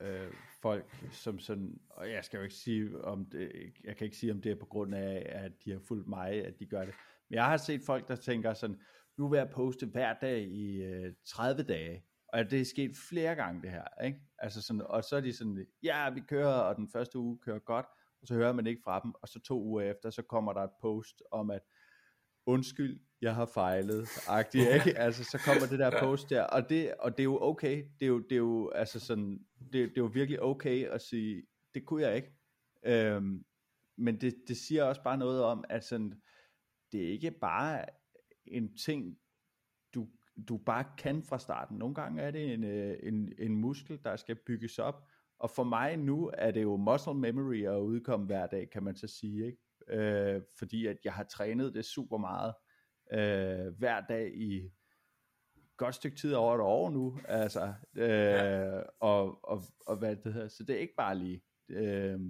øh, øh, folk, som sådan, og jeg skal jo ikke sige, om det, jeg kan ikke sige, om det er på grund af, at de har fulgt mig, at de gør det. Men jeg har set folk, der tænker sådan, nu vil jeg poste hver dag i øh, 30 dage. Og det er sket flere gange det her, ikke? Altså sådan, og så er de sådan, ja, vi kører, og den første uge kører godt, og så hører man ikke fra dem, og så to uger efter, så kommer der et post om, at undskyld, jeg har fejlet, agtigt, [LAUGHS] ikke? Altså, så kommer det der post der, og det, og det er jo okay, det er jo, det er jo, altså sådan, det, det er jo virkelig okay at sige, det kunne jeg ikke, øhm, men det, det siger også bare noget om, at sådan, det er ikke bare en ting, du, du bare kan fra starten. Nogle gange er det en, øh, en, en muskel, der skal bygges op, og for mig nu er det jo muscle memory at udkomme hver dag, kan man så sige. Ikke? øh, fordi at jeg har trænet det super meget øh, hver dag i godt stykke tid over et år nu, altså, øh, ja. og, og, og hvad det hedder, så det er ikke bare lige, øh,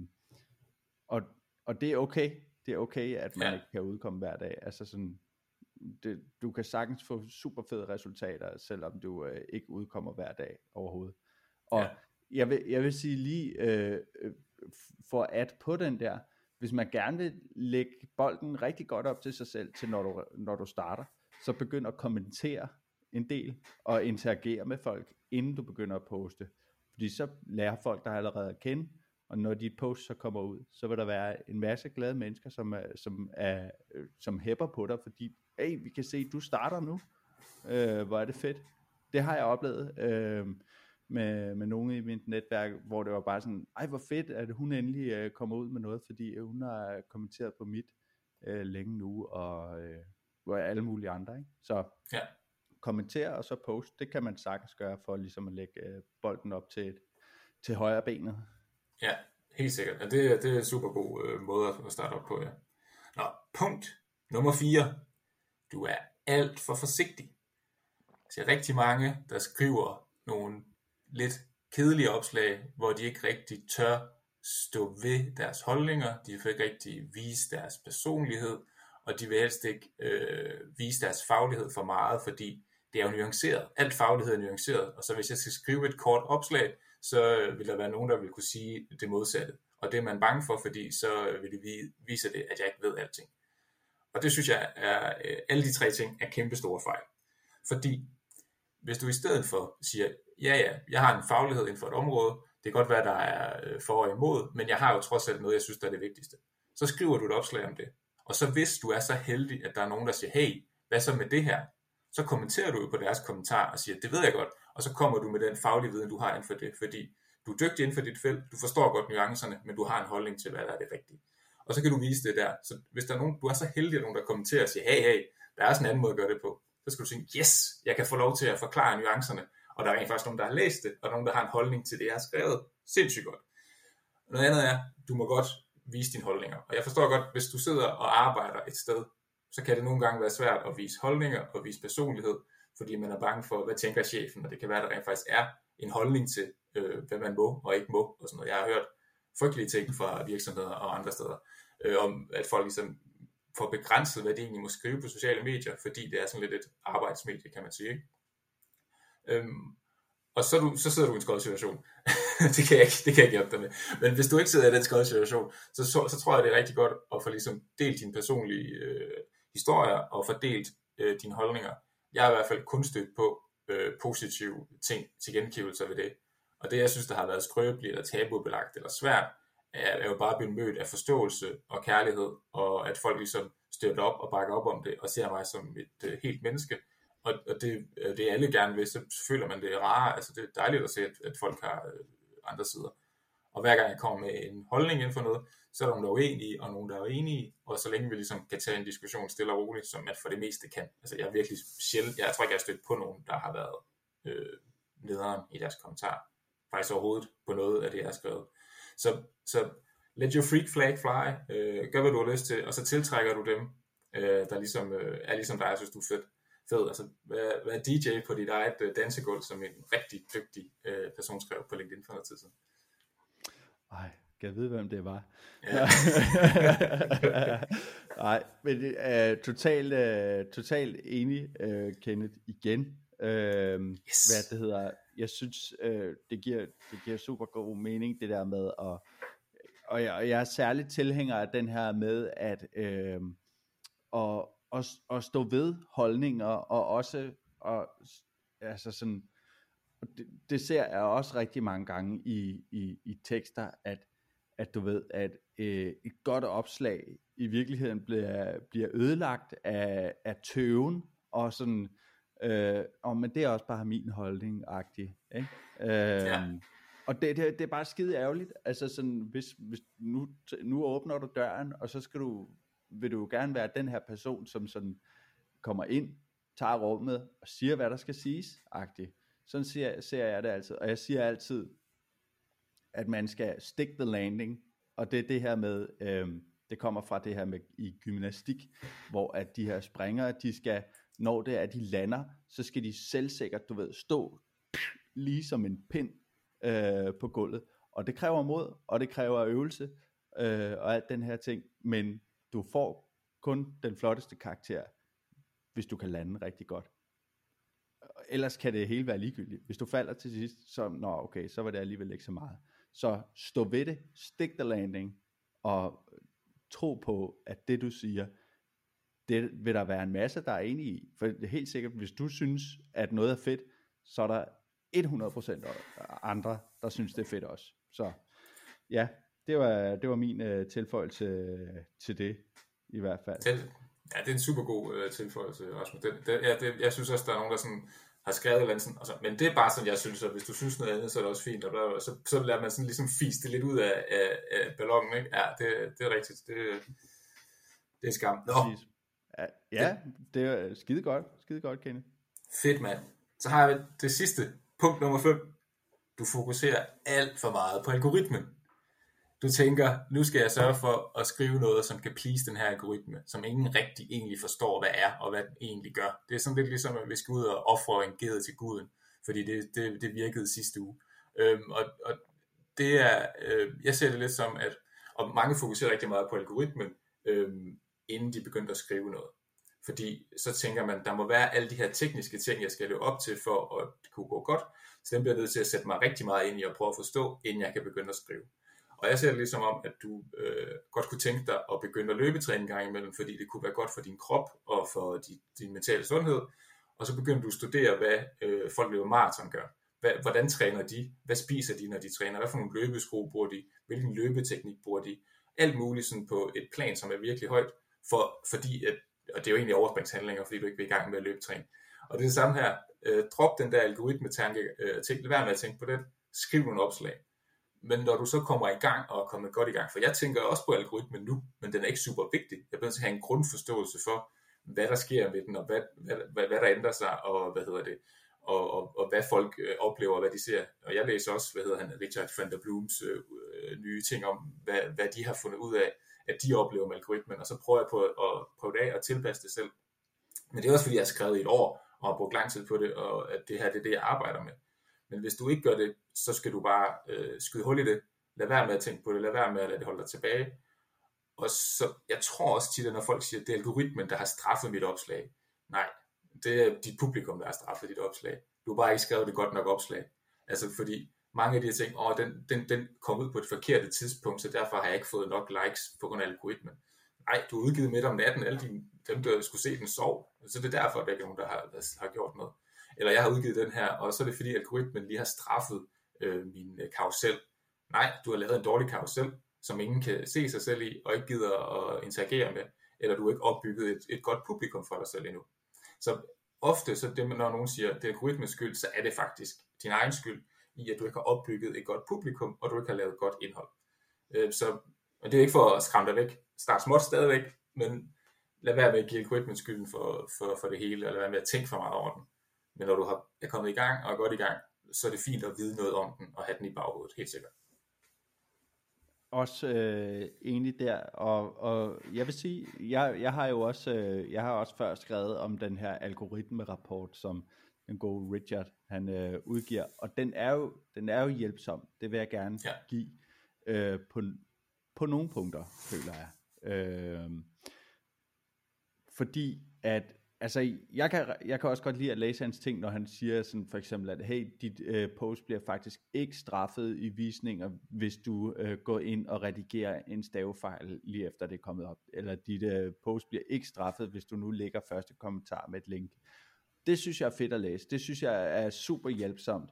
og, og det er okay, det er okay, at man ja. ikke kan udkomme hver dag, altså sådan, det, du kan sagtens få super fede resultater, selvom du øh, ikke udkommer hver dag overhovedet, og ja. jeg, vil, jeg vil sige lige, øh, for at på den der, hvis man gerne vil lægge bolden rigtig godt op til sig selv, til når du, når du starter, så begynd at kommentere en del, og interagere med folk, inden du begynder at poste. Fordi så lærer folk dig allerede at kende, og når dit post så kommer ud, så vil der være en masse glade mennesker, som, er, som, er, som hæpper på dig, fordi, hey, vi kan se, du starter nu. Øh, hvor er det fedt. Det har jeg oplevet. Øh, med, med nogen i mit netværk, hvor det var bare sådan, ej hvor fedt, at hun endelig øh, kommer ud med noget, fordi hun har kommenteret på mit øh, længe nu, og øh, alle mulige andre. Ikke? Så ja. kommenter og så post, det kan man sagtens gøre for ligesom at lægge øh, bolden op til, et, til højre benet. Ja, helt sikkert. Ja, det, det er en super god øh, måde at starte op på, ja. Nå, punkt nummer 4. Du er alt for forsigtig. Jeg ser rigtig mange, der skriver nogle lidt kedelige opslag, hvor de ikke rigtig tør stå ved deres holdninger, de vil ikke rigtig vise deres personlighed, og de vil helst ikke øh, vise deres faglighed for meget, fordi det er jo nuanceret. Alt faglighed er nuanceret, og så hvis jeg skal skrive et kort opslag, så vil der være nogen, der vil kunne sige det modsatte. Og det er man bange for, fordi så vil det vise det, at jeg ikke ved alting. Og det synes jeg er, øh, alle de tre ting er kæmpe store fejl. Fordi hvis du i stedet for siger, ja ja, jeg har en faglighed inden for et område, det kan godt være, der er øh, for og imod, men jeg har jo trods alt noget, jeg synes, der er det vigtigste. Så skriver du et opslag om det. Og så hvis du er så heldig, at der er nogen, der siger, hey, hvad så med det her? Så kommenterer du jo på deres kommentar og siger, det ved jeg godt, og så kommer du med den faglige viden, du har inden for det, fordi du er dygtig inden for dit felt, du forstår godt nuancerne, men du har en holdning til, hvad der er det rigtige. Og så kan du vise det der. Så hvis der er nogen, du er så heldig, at nogen, der kommenterer og siger, hey, hey, der er sådan en anden måde at gøre det på, så skal du sige, yes, jeg kan få lov til at forklare nuancerne, og der er rent faktisk nogen, der har læst det, og nogen, der har en holdning til det, jeg har skrevet. Sindssygt godt. Noget andet er, du må godt vise dine holdninger. Og jeg forstår godt, hvis du sidder og arbejder et sted, så kan det nogle gange være svært at vise holdninger og vise personlighed, fordi man er bange for, hvad tænker chefen, og det kan være, at der rent faktisk er en holdning til, øh, hvad man må og ikke må, og sådan noget. Jeg har hørt frygtelige ting fra virksomheder og andre steder, øh, om at folk ligesom får begrænset, hvad de egentlig må skrive på sociale medier, fordi det er sådan lidt et arbejdsmedie, kan man sige. Ikke? Øhm, og så, du, så sidder du i en skold situation. [LAUGHS] det, kan jeg ikke, det kan jeg ikke hjælpe dig med. Men hvis du ikke sidder i den skold situation, så, så, så tror jeg, det er rigtig godt at få ligesom delt dine personlige øh, historier og fordelt øh, dine holdninger. Jeg har i hvert fald kun stødt på øh, positive ting til gengivelser ved det. Og det, jeg synes, der har været skrøbeligt eller tabubelagt eller svært, er, er jo bare blevet mødt af forståelse og kærlighed, og at folk ligesom støtter op og bakker op om det, og ser mig som et øh, helt menneske, og, og det, øh, det alle gerne vil, så føler man det er rare. Altså det er dejligt at se, at, at folk har øh, andre sider. Og hver gang jeg kommer med en holdning inden for noget, så er der nogen, der er uenige, og nogen, der er enige, og så længe vi ligesom kan tage en diskussion stille og roligt, som man for det meste kan. Altså jeg er virkelig sjældent, jeg tror ikke, jeg har stødt på nogen, der har været øh, nederen i deres kommentar, faktisk overhovedet på noget af det, jeg har skrevet. Så, så let your freak flag fly, øh, gør hvad du har lyst til, og så tiltrækker du dem, øh, der ligesom, øh, er ligesom dig, jeg synes du er fedt fed. Altså, hvad, hvad DJ på dit eget uh, dansegulv, som en rigtig dygtig uh, person skrev på LinkedIn for noget tid siden. Ej, kan jeg vide, hvem det var? Ja. [LAUGHS] Nej, men uh, totalt, uh, totalt enig, uh, Kenneth, igen. Uh, yes. Hvad det hedder, jeg synes, uh, det, giver, det giver super god mening, det der med at, og jeg, og jeg er særligt tilhænger af den her med, at øh, og, at, at stå ved holdninger, og også, og, altså sådan, det, det ser jeg også rigtig mange gange i, i, i tekster, at, at du ved, at øh, et godt opslag i virkeligheden bliver, bliver ødelagt af, af tøven, og sådan, øh, og men det er også bare min holdning-agtig, ikke? Øh, ja. Og det, det, det er bare skide ærgerligt, altså sådan, hvis, hvis nu, nu åbner du døren, og så skal du vil du jo gerne være den her person, som sådan kommer ind, tager rummet og siger, hvad der skal siges, agtigt. Sådan ser, ser jeg det altid. Og jeg siger altid, at man skal stick the landing, og det er det her med, øhm, det kommer fra det her med i gymnastik, hvor at de her springere, de skal, når det er, at de lander, så skal de selvsikkert, du ved, stå lige som en pind øh, på gulvet. Og det kræver mod, og det kræver øvelse, øh, og alt den her ting, men du får kun den flotteste karakter, hvis du kan lande rigtig godt. Ellers kan det hele være ligegyldigt. Hvis du falder til sidst, så, nå okay, så var det alligevel ikke så meget. Så stå ved det, stik the landing, og tro på, at det du siger, det vil der være en masse, der er enige i. For er helt sikkert, hvis du synes, at noget er fedt, så er der 100% andre, der synes, det er fedt også. Så ja, det var, det var min uh, tilføjelse til det, i hvert fald. Ja, det er en super god uh, tilføjelse, Rasmus. Det, det, ja, det, jeg synes også, der er nogen, der sådan, har skrevet eller sådan, altså, men det er bare sådan, jeg synes, at hvis du synes noget andet, så er det også fint, og der, så, så lader man sådan ligesom fise det lidt ud af, af, af ballonen, ikke? Ja, det, det er rigtigt. Det, det er skam. Nå. Ja, ja, det er skide godt, skide godt, Kenny. Fedt, mand. Så har vi det sidste, punkt nummer 5. Du fokuserer alt for meget på algoritmen. Du tænker, nu skal jeg sørge for at skrive noget, som kan please den her algoritme, som ingen rigtig egentlig forstår, hvad er og hvad den egentlig gør. Det er sådan lidt ligesom, at vi skal ud og ofre en ged til guden, fordi det, det, det virkede sidste uge. Øhm, og, og det er, øh, jeg ser det lidt som, at og mange fokuserer rigtig meget på algoritmen, øh, inden de begynder at skrive noget. Fordi så tænker man, der må være alle de her tekniske ting, jeg skal leve op til, for at det kunne gå godt. Så den bliver jeg nødt til at sætte mig rigtig meget ind i og prøve at forstå, inden jeg kan begynde at skrive. Og jeg ser det ligesom om, at du øh, godt kunne tænke dig at begynde at løbetræne en gang imellem, fordi det kunne være godt for din krop og for din, din mentale sundhed. Og så begynder du at studere, hvad øh, folk løber maraton gør. Hvad, hvordan træner de? Hvad spiser de, når de træner? Hvad for nogle løbesko bruger de? Hvilken løbeteknik bruger de? Alt muligt sådan på et plan, som er virkelig højt, for, fordi at, og det er jo egentlig overspringshandlinger, fordi du ikke vil i gang med at løbetræne. Og det er det samme her. Øh, drop den der algoritmetanke. Øh, tænk, lad være med at tænke på det. Skriv nogle opslag. Men når du så kommer i gang og er kommet godt i gang, for jeg tænker også på algoritmen nu, men den er ikke super vigtig. Jeg bliver til at have en grundforståelse for, hvad der sker med den, og hvad, hvad, hvad, hvad der ændrer sig, og hvad hedder det, og, og, og hvad folk øh, oplever, og hvad de ser. Og jeg læser også, hvad hedder han, Richard van der Blooms øh, øh, nye ting om, hvad, hvad de har fundet ud af, at de oplever med algoritmen, og så prøver jeg på at, prøve det af og tilpasse det selv. Men det er også fordi, jeg har skrevet i et år, og har brugt lang tid på det, og at det her det er det, jeg arbejder med. Men hvis du ikke gør det, så skal du bare øh, skyde hul i det. Lad være med at tænke på det. Lad være med at lade det holde dig tilbage. Og så, jeg tror også tit, at når folk siger, at det er algoritmen, der har straffet mit opslag. Nej, det er dit publikum, der har straffet dit opslag. Du har bare ikke skrevet det godt nok opslag. Altså fordi mange af de her ting, åh, den, den, den kom ud på et forkert tidspunkt, så derfor har jeg ikke fået nok likes på grund af algoritmen. Nej, du er udgivet midt om natten, alle dine, dem, der skulle se den sov. Så det er derfor, at der ikke er nogen, der har, der har gjort noget eller jeg har udgivet den her, og så er det fordi algoritmen lige har straffet øh, min øh, karusel. Nej, du har lavet en dårlig karusel, som ingen kan se sig selv i, og ikke gider at interagere med, eller du har ikke opbygget et, et godt publikum for dig selv endnu. Så ofte, så det, når nogen siger, det er algoritmens skyld, så er det faktisk din egen skyld, i at du ikke har opbygget et godt publikum, og du ikke har lavet godt indhold. Øh, så og det er ikke for at skræmme dig væk. Start småt stadigvæk, men lad være med at give algoritmen skylden for, for, for det hele, eller lad være med at tænke for meget over den. Men når du har, er kommet i gang og er godt i gang, så er det fint at vide noget om den og have den i baghovedet, helt sikkert. Også øh, egentlig der, og, og jeg vil sige, jeg, jeg har jo også, øh, jeg har også før skrevet om den her algoritmerapport, som den gode Richard han øh, udgiver, og den er jo, den er jo hjælpsom. Det vil jeg gerne ja. give øh, på, på nogle punkter, føler jeg. Øh, fordi at altså, jeg kan, jeg kan også godt lide at læse hans ting, når han siger sådan for eksempel, at hey, dit øh, post bliver faktisk ikke straffet i visninger, hvis du øh, går ind og redigerer en stavefejl lige efter det er kommet op. Eller dit øh, post bliver ikke straffet, hvis du nu lægger første kommentar med et link. Det synes jeg er fedt at læse. Det synes jeg er super hjælpsomt.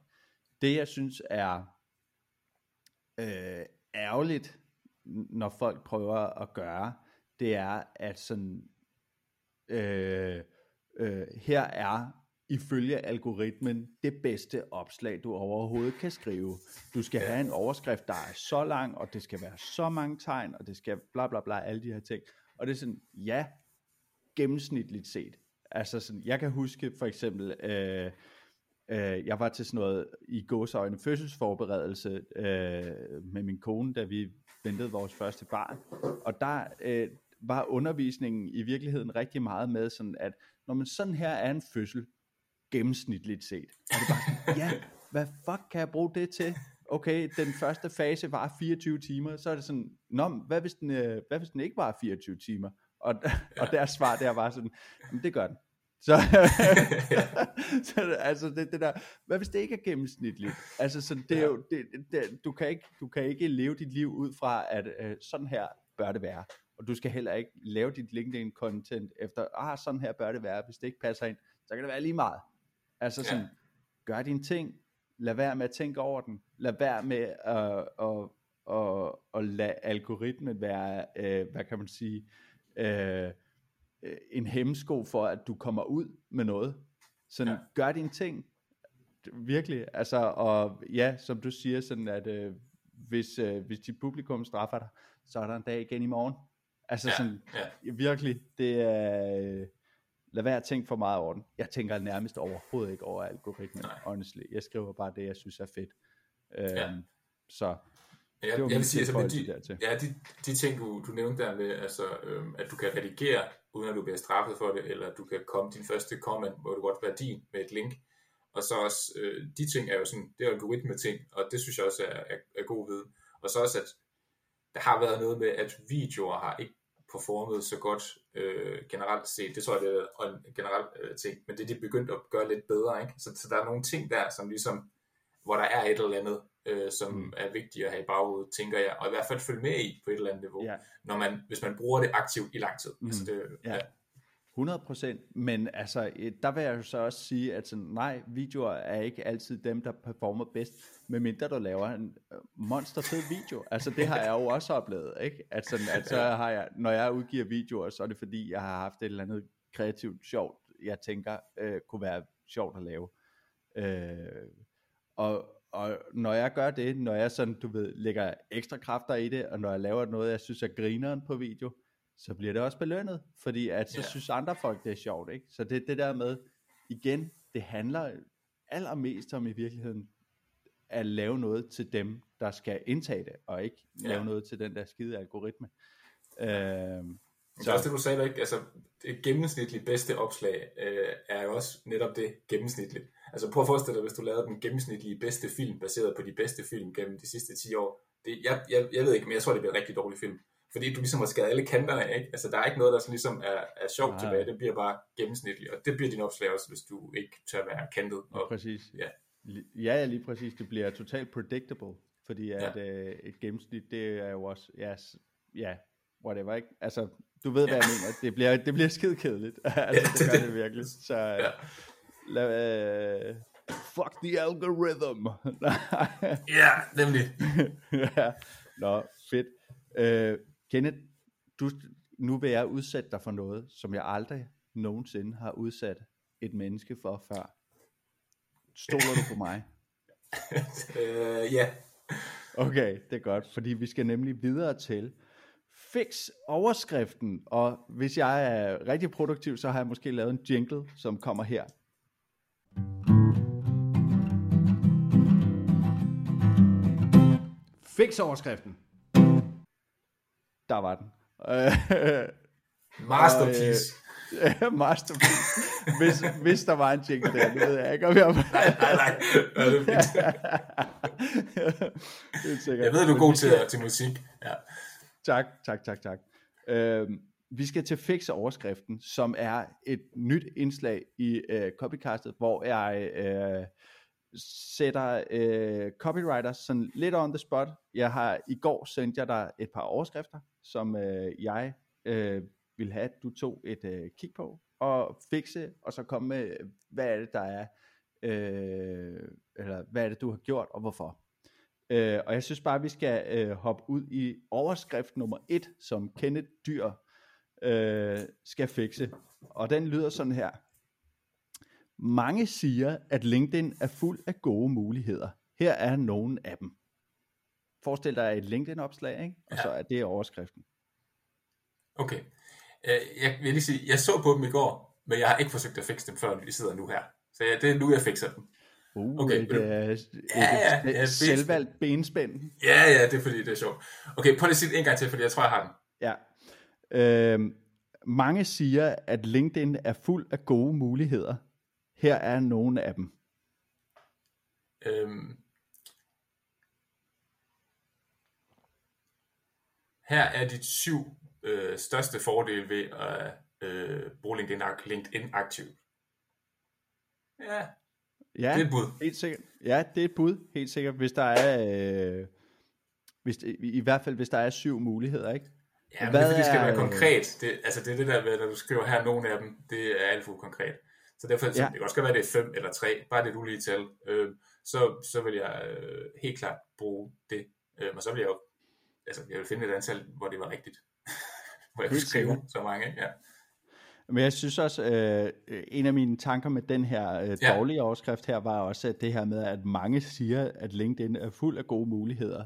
Det jeg synes er øh, ærgerligt, når folk prøver at gøre, det er at sådan øh, øh, her er ifølge algoritmen det bedste opslag, du overhovedet kan skrive. Du skal have en overskrift, der er så lang, og det skal være så mange tegn, og det skal bla bla bla, alle de her ting. Og det er sådan, ja, gennemsnitligt set. Altså sådan, jeg kan huske for eksempel, øh, øh, jeg var til sådan noget i gåsøjne fødselsforberedelse øh, med min kone, da vi ventede vores første barn. Og der øh, var undervisningen i virkeligheden rigtig meget med sådan, at når man sådan her er en fødsel, gennemsnitligt set. Og det bare, [LAUGHS] ja, hvad fuck kan jeg bruge det til? Okay, den første fase var 24 timer, så er det sådan, Nå, hvad hvis den, øh, hvad hvis den ikke var 24 timer? Og, og deres svar der var sådan, det gør den. Så, [LAUGHS] [LAUGHS] så altså det, det der, hvad hvis det ikke er gennemsnitligt? Altså så det er jo, det, det, du, kan ikke, du kan ikke leve dit liv ud fra, at øh, sådan her bør det være. Og du skal heller ikke lave dit LinkedIn content efter, ah sådan her bør det være, hvis det ikke passer ind, så kan det være lige meget. Altså sådan, ja. gør dine ting, lad være med at tænke over den, lad være med at, at, at, at lade algoritmen være, øh, hvad kan man sige, øh, en hemmesko for, at du kommer ud med noget. Så ja. gør dine ting, virkelig, altså, og ja, som du siger, sådan at øh, hvis, øh, hvis dit publikum straffer dig, så er der en dag igen i morgen. Altså ja, sådan, ja. virkelig, det er, øh, lad være at tænke for meget over den. Jeg tænker nærmest overhovedet ikke over algoritmen, Nej. honestly. Jeg skriver bare det, jeg synes er fedt. Ja. Øhm, så Ja, jeg, jeg vil sige, altså, de, ja, de, de ting, du, du nævnte der med, altså, øhm, at du kan redigere, uden at du bliver straffet for det, eller du kan komme din første comment, hvor du godt være din med et link. Og så også, øh, de ting er jo sådan, det er algoritme ting, og det synes jeg også er, er, er god viden. Og så også, at der har været noget med, at videoer har ikke performet så godt øh, generelt set. Det tror jeg, det er en generel øh, ting, men det er de begyndt at gøre lidt bedre. Ikke? Så, så der er nogle ting der, som ligesom, hvor der er et eller andet, øh, som mm. er vigtigt at have i baghovedet, tænker jeg, og i hvert fald følge med i på et eller andet niveau, yeah. når man, hvis man bruger det aktivt i lang tid. Mm. Altså det, ja. ja. 100 men altså, der vil jeg jo så også sige, at sådan, nej, videoer er ikke altid dem, der performer bedst, medmindre du laver en øh, monsterfed video. Altså, det har jeg jo også oplevet, ikke? At, sådan, at så har jeg, når jeg udgiver videoer, så er det fordi, jeg har haft et eller andet kreativt sjovt, jeg tænker, øh, kunne være sjovt at lave. Øh, og, og når jeg gør det, når jeg sådan, du ved, lægger ekstra kræfter i det, og når jeg laver noget, jeg synes er grineren på video, så bliver det også belønnet, fordi at så yeah. synes andre folk, det er sjovt, ikke? Så det det der med, igen, det handler allermest om i virkeligheden, at lave noget til dem, der skal indtage det, og ikke yeah. lave noget til den der skide algoritme. Øhm, så. Det er også det, du sagde, ikke? Altså, det gennemsnitlige bedste opslag øh, er jo også netop det gennemsnitligt. Altså prøv at forestille dig, hvis du lavede den gennemsnitlige bedste film, baseret på de bedste film gennem de sidste 10 år. Det, jeg, jeg, jeg ved ikke, men jeg tror, det bliver en rigtig dårlig film fordi du ligesom har skadet alle kanterne af, ikke? Altså, der er ikke noget, der sådan ligesom er, er sjovt Nej. tilbage, det bliver bare gennemsnitligt, og det bliver din opslag også, hvis du ikke tør være kantet. Og, ja, præcis. Ja. ja, lige præcis, det bliver totalt predictable, fordi at ja. øh, et gennemsnit, det er jo også, ja, ja, whatever, ikke? Altså, du ved, hvad ja. jeg mener, det bliver, det bliver skide kedeligt, [LAUGHS] altså, det, det gør det virkelig, så ja. lad, øh, fuck the algorithm. [LAUGHS] ja, nemlig. [LAUGHS] ja, nå, fedt. Øh, Kenneth, du, nu vil jeg udsætte dig for noget, som jeg aldrig nogensinde har udsat et menneske for før. Stoler du på mig? øh, ja. Okay, det er godt, fordi vi skal nemlig videre til fix overskriften, og hvis jeg er rigtig produktiv, så har jeg måske lavet en jingle, som kommer her. Fix overskriften der var den. [LAUGHS] Masterpiece. Ja, [LAUGHS] masterpiece. Hvis, hvis der var en jingle der, det ved jeg ikke, om jeg... nej, nej, nej. Det er fint. [LAUGHS] Jeg ved, du er god til, til musik. Ja. Tak, tak, tak, tak. Øh, vi skal til Fix overskriften, som er et nyt indslag i øh, Copycastet, hvor jeg øh, sætter øh, copywriters sådan lidt on the spot. Jeg har i går sendt jeg dig et par overskrifter, som øh, jeg øh, vil have, at du tog et øh, kig på og fikse, og så komme med, hvad er det, der er, øh, eller hvad er det, du har gjort, og hvorfor. Øh, og jeg synes bare, vi skal øh, hoppe ud i overskrift nummer et, som Kenneth Dyr øh, skal fikse. Og den lyder sådan her. Mange siger, at LinkedIn er fuld af gode muligheder. Her er nogle af dem. Forestil dig et LinkedIn-opslag, ikke? og ja. så er det overskriften. Okay. Øh, jeg vil lige sige, jeg så på dem i går, men jeg har ikke forsøgt at fikse dem, før vi sidder nu her. Så ja, det er nu, jeg fikser dem. Uh, Okay, et, du- øh, et, Ja, ja, et, ja, et selvvalgt benspænd. Ja, ja, det er fordi, det er sjovt. Okay, prøv lige at sige det en gang til, fordi jeg tror, jeg har den. Ja. Øhm, mange siger, at LinkedIn er fuld af gode muligheder. Her er nogle af dem. Øhm, her er de syv øh, største fordele ved at øh, bruge LinkedIn aktivt. Ja, Ja, det er et bud. helt sikkert. Ja, det er et bud, helt sikkert, hvis der er, øh, hvis, i, i hvert fald hvis der er syv muligheder, ikke? Ja, men Hvad det er fordi, det skal være konkret. Det, altså det er det der med, når du skriver her nogle af dem, det er alt for konkret. Så derfor, så Ja. det kan også godt være, det er fem eller tre, bare det et ulige tal. Øh, så, så vil jeg øh, helt klart bruge det. Øh, og så vil jeg jo, altså jeg vil finde et antal, hvor det var rigtigt. [LAUGHS] hvor jeg kunne skrive så mange, ja. Men jeg synes også, øh, en af mine tanker med den her øh, Ja. dårlige overskrift her, var også at det her med, at mange siger, at LinkedIn er fuld af gode muligheder.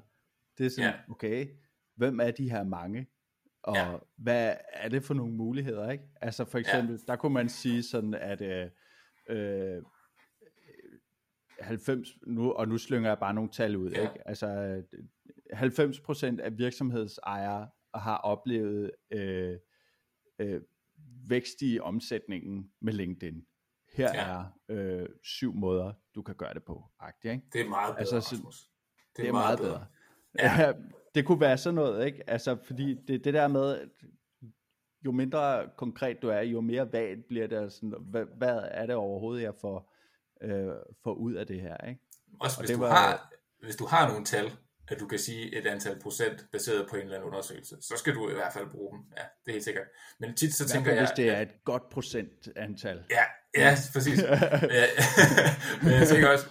Det er sådan, Ja. okay, hvem er de her mange? Og Ja. hvad er det for nogle muligheder, ikke? Altså for eksempel, der kunne man sige sådan, at øh, øh, 90, nu, og nu slynger jeg bare nogle tal ud, Ja. ikke? Altså øh, 90% af virksomhedsejere har oplevet øh, øh, vækst i omsætningen med LinkedIn. Her Ja. er øh, syv måder, du kan gøre det på. Agtigt, ikke? Det er meget bedre, Altså, altså, så- Rasmus. Det er meget bedre. Ja. Ja. det kunne være sådan noget, ikke? Altså, fordi det, det der med, jo mindre konkret du er, jo mere vagt bliver det, sådan, hvad, hvad er det overhovedet, jeg får, øh, får ud af det her, ikke? Også Og hvis det du, var- har, hvis du har nogle tal, at du kan sige et antal procent baseret på en eller anden undersøgelse, så skal du i hvert fald bruge dem. Ja, det er helt sikkert. Men tit så tænker jeg... hvis det er et godt procentantal. Ja, ja, præcis. ja, [LAUGHS] [LAUGHS] men jeg tænker også,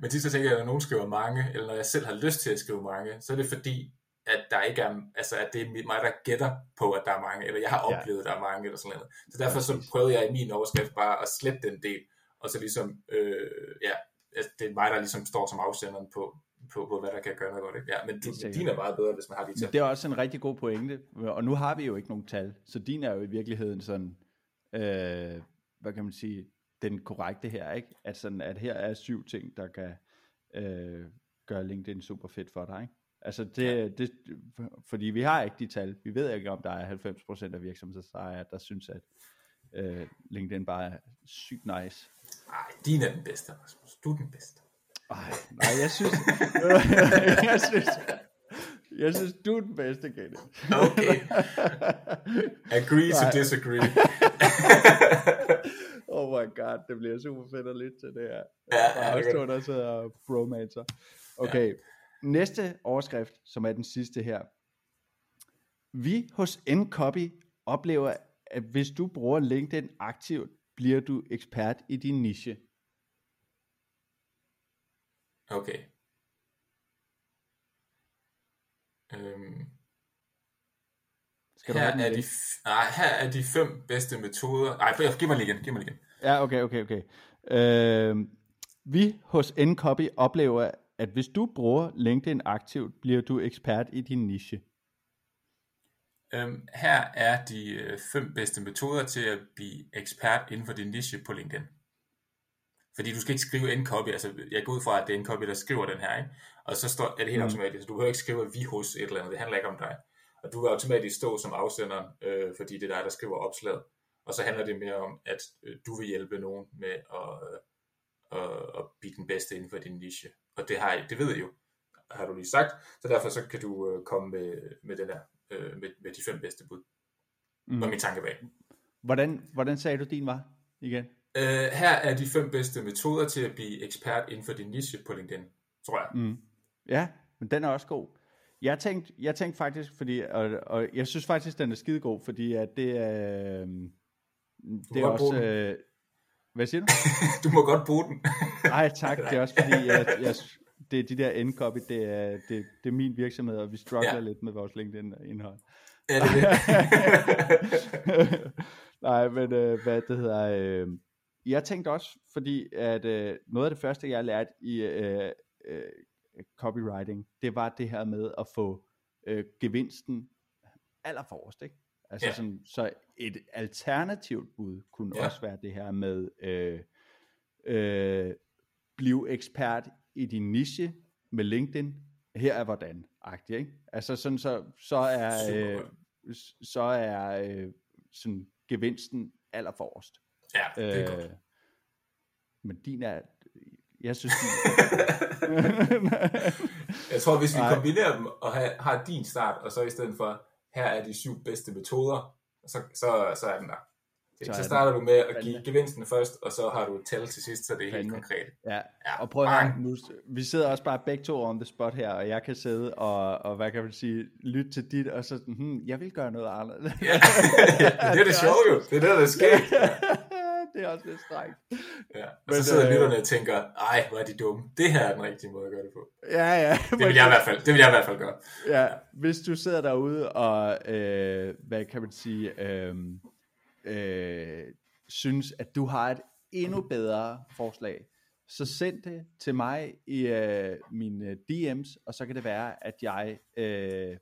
men tit så tænker jeg, at når nogen skriver mange, eller når jeg selv har lyst til at skrive mange, så er det fordi, at der ikke er, altså at det er mig, der gætter på, at der er mange, eller jeg har Ja. oplevet, at der er mange, eller sådan noget. Så derfor så prøvede jeg i min overskrift bare at slette den del, og så ligesom, øh, ja, det er mig, der ligesom står som afsenderen på, på, på hvad der kan gøre noget godt. Ikke? Ja, men sikkert. din er meget bedre, hvis man har de tal. det er også en rigtig god pointe, og nu har vi jo ikke nogen tal, så din er jo i virkeligheden sådan, øh, hvad kan man sige, den korrekte her, ikke? At, sådan, at her er syv ting, der kan øh, gøre LinkedIn super fedt for dig, ikke? Altså det, ja. det, fordi vi har ikke de tal, vi ved ikke om der er 90% af virksomhedsejere, der synes at øh, LinkedIn bare er sygt nice. Nej, din er den bedste, Rasmus. Du er den bedste. Ej, nej, jeg synes, [LAUGHS] jeg synes, jeg synes, du er den bedste, Kenneth. Okay. [LAUGHS] Agree to disagree. [LAUGHS] oh my god, det bliver super fedt at lytte til det her. Ja, ja, gør to, der sidder og bromancer. Okay, ja. næste overskrift, som er den sidste her. Vi hos Ncopy oplever, at hvis du bruger LinkedIn aktivt, bliver du ekspert i din niche. Okay. Øhm, Skal du her, er de, f- nej, her er de fem bedste metoder. Nej, prøv- giv mig lige igen. Giv mig lige igen. Ja, okay, okay, okay. Øh, vi hos Ncopy oplever, at hvis du bruger LinkedIn aktivt, bliver du ekspert i din niche. Øhm, her er de øh, fem bedste metoder til at blive ekspert inden for din niche på LinkedIn. Fordi du skal ikke skrive en-copy, altså jeg går ud fra, at det er en copy, der skriver den her, ikke? og så står, er det helt Mm. automatisk. Du behøver ikke skrive vi hos et eller andet, det handler ikke om dig. Og du vil automatisk stå som afsenderen, øh, fordi det er dig, der skriver opslaget. Og så handler det mere om, at øh, du vil hjælpe nogen med at, øh, at, at blive den bedste inden for din niche. Og det, har, det ved jeg jo, har du lige sagt. Så derfor så kan du øh, komme med, med, den her, øh, med, med de fem bedste bud. Mm. Og min tanke bag. Hvordan, hvordan sagde du din var igen? Øh, her er de fem bedste metoder til at blive ekspert inden for din niche på LinkedIn, tror jeg. Mm. Ja, men den er også god. Jeg tænkte, jeg tænkte faktisk, fordi, og, og jeg synes faktisk, den er skide god, fordi at det er, øhm, det er også, øh, hvad siger du? [LAUGHS] Du må godt bruge den. [LAUGHS] Nej, tak, det er også fordi, [LAUGHS] at jeg, det er de der endcopy, det er, det, det er min virksomhed, og vi struggler Ja. ja. lidt med vores LinkedIn-indhold. er det det? Nej, men øh, hvad det hedder, øh, jeg tænkte også, fordi at øh, noget af det første, jeg lærte i øh, øh, copywriting, det var det her med at få øh, gevinsten allerforrest, ikke? Altså Ja. sådan, så et alternativt bud kunne Ja. også være det her med, øh, øh, blive ekspert i din niche med LinkedIn. Her er hvordan, agtigt, ikke? Altså sådan, så, så er, øh, så er øh, sådan gevinsten allerforrest. Ja, det er øh, godt. Men din er, jeg synes, [LAUGHS] jeg tror, hvis vi Nej. kombinerer dem og har, har din start, og så i stedet for, her er de syv bedste metoder, så, så, så er den der. Så, så starter du med at give gevinsten først, og så har du et tal til sidst, så det er helt konkret. Ja, ja. og prøv at nu, vi sidder også bare begge to on the spot her, og jeg kan sidde og, og hvad kan man sige, lytte til dit, og så, hmm, jeg vil gøre noget andet. [LAUGHS] ja, det er det sjove jo, det er det, der sker. [LAUGHS] det er også lidt strengt. Ja. Og Men, så sidder øh, lytterne og tænker, ej, hvor er de dumme. Det her er den rigtige måde at gøre det på. Ja, ja. Det vil jeg i hvert fald, det vil jeg i hvert fald gøre. Ja, hvis du sidder derude og, øh, hvad kan man sige, øh, øh, synes, at du har et endnu bedre forslag, så send det til mig i øh, mine DM's, og så kan det være, at jeg øh,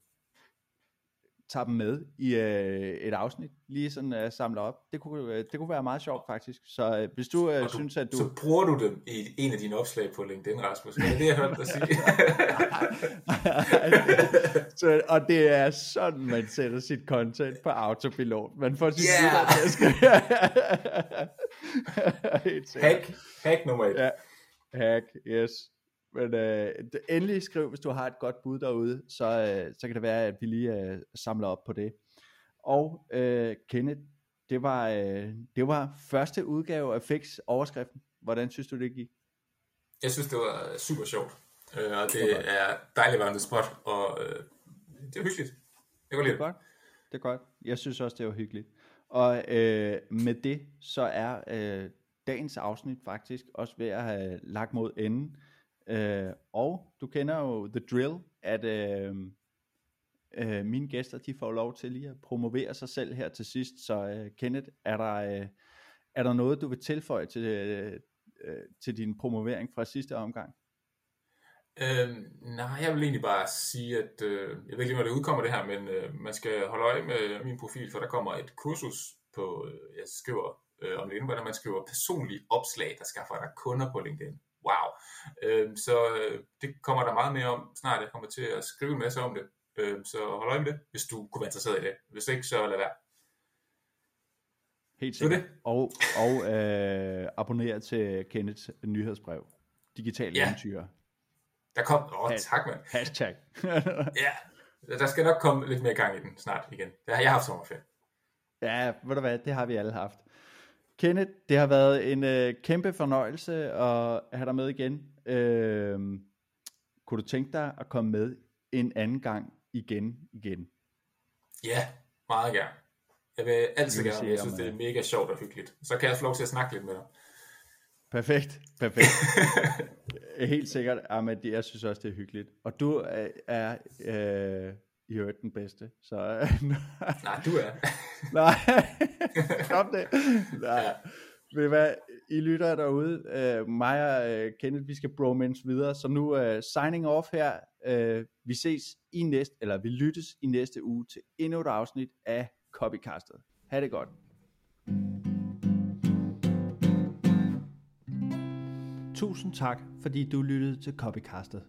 tager dem med i øh, et afsnit, lige sådan uh, samler op. Det kunne, uh, det kunne være meget sjovt faktisk. Så uh, hvis du, uh, du synes, at du... Så bruger du dem i en af dine opslag på LinkedIn, Rasmus. Det er det, jeg hørte dig sige. [LAUGHS] så, og det er sådan, man sætter sit content på autopilot. Man får sit yeah. til [LAUGHS] hack, hack nummer et. Ja, hack, yes. Men øh, endelig skriv, hvis du har et godt bud derude, så, øh, så kan det være, at vi lige øh, samler op på det. Og øh, Kenneth, det var, øh, det var første udgave af Fix overskriften. Hvordan synes du, det gik? Jeg synes, det var super sjovt. Øh, og det okay. er dejligt være spot, og øh, det er hyggeligt. Jeg går lide det. Er godt. Det er godt. Jeg synes også, det var hyggeligt. Og øh, med det, så er øh, dagens afsnit faktisk også ved at have lagt mod enden. Øh, og du kender jo The Drill, at øh, øh, mine gæster, de får lov til lige at promovere sig selv her til sidst. Så øh, Kenneth, er der, øh, er der noget, du vil tilføje til, øh, øh til din promovering fra sidste omgang? Øhm, nej, jeg vil egentlig bare sige, at øh, jeg ved ikke når det udkommer det her, men øh, man skal holde øje med min profil, for der kommer et kursus på, øh, jeg skriver øh, om LinkedIn, hvordan man skriver personlige opslag, der skaffer dig kunder på LinkedIn wow. Øh, så det kommer der meget mere om snart. Jeg kommer til at skrive en masse om det. Øh, så hold øje med det, hvis du kunne være interesseret i det. Hvis ikke, så lad være. Helt sikkert. Det. Og, og øh, abonnere til Kenneths nyhedsbrev. Digital ja. eventyr. Der kom, åh oh, tak mand. Hashtag. [LAUGHS] ja, der skal nok komme lidt mere gang i den snart igen. Det har jeg haft sommerferie. Ja, ved du hvad, det har vi alle haft. Kenneth, det har været en øh, kæmpe fornøjelse at have dig med igen. Øh, kunne du tænke dig at komme med en anden gang igen igen? Ja, meget gerne. Jeg vil altid gerne, jeg synes, det er mega sjovt og hyggeligt. Så kan jeg få lov til at snakke lidt med dig. Perfekt, perfekt. [LAUGHS] Helt sikkert, Ahmed, jeg synes også, det er hyggeligt. Og du er, er øh, i øvrigt den bedste. Så, [LAUGHS] Nej, du er. [LAUGHS] Nej, kom det. Nej. Ja. Ved hvad, I lytter derude, uh, mig og uh, Kenneth, vi skal bromance videre, så nu uh, signing off her. Uh, vi ses i næste, eller vi lyttes i næste uge til endnu et afsnit af Copycastet. Ha' det godt. Tusind tak, fordi du lyttede til Copycastet.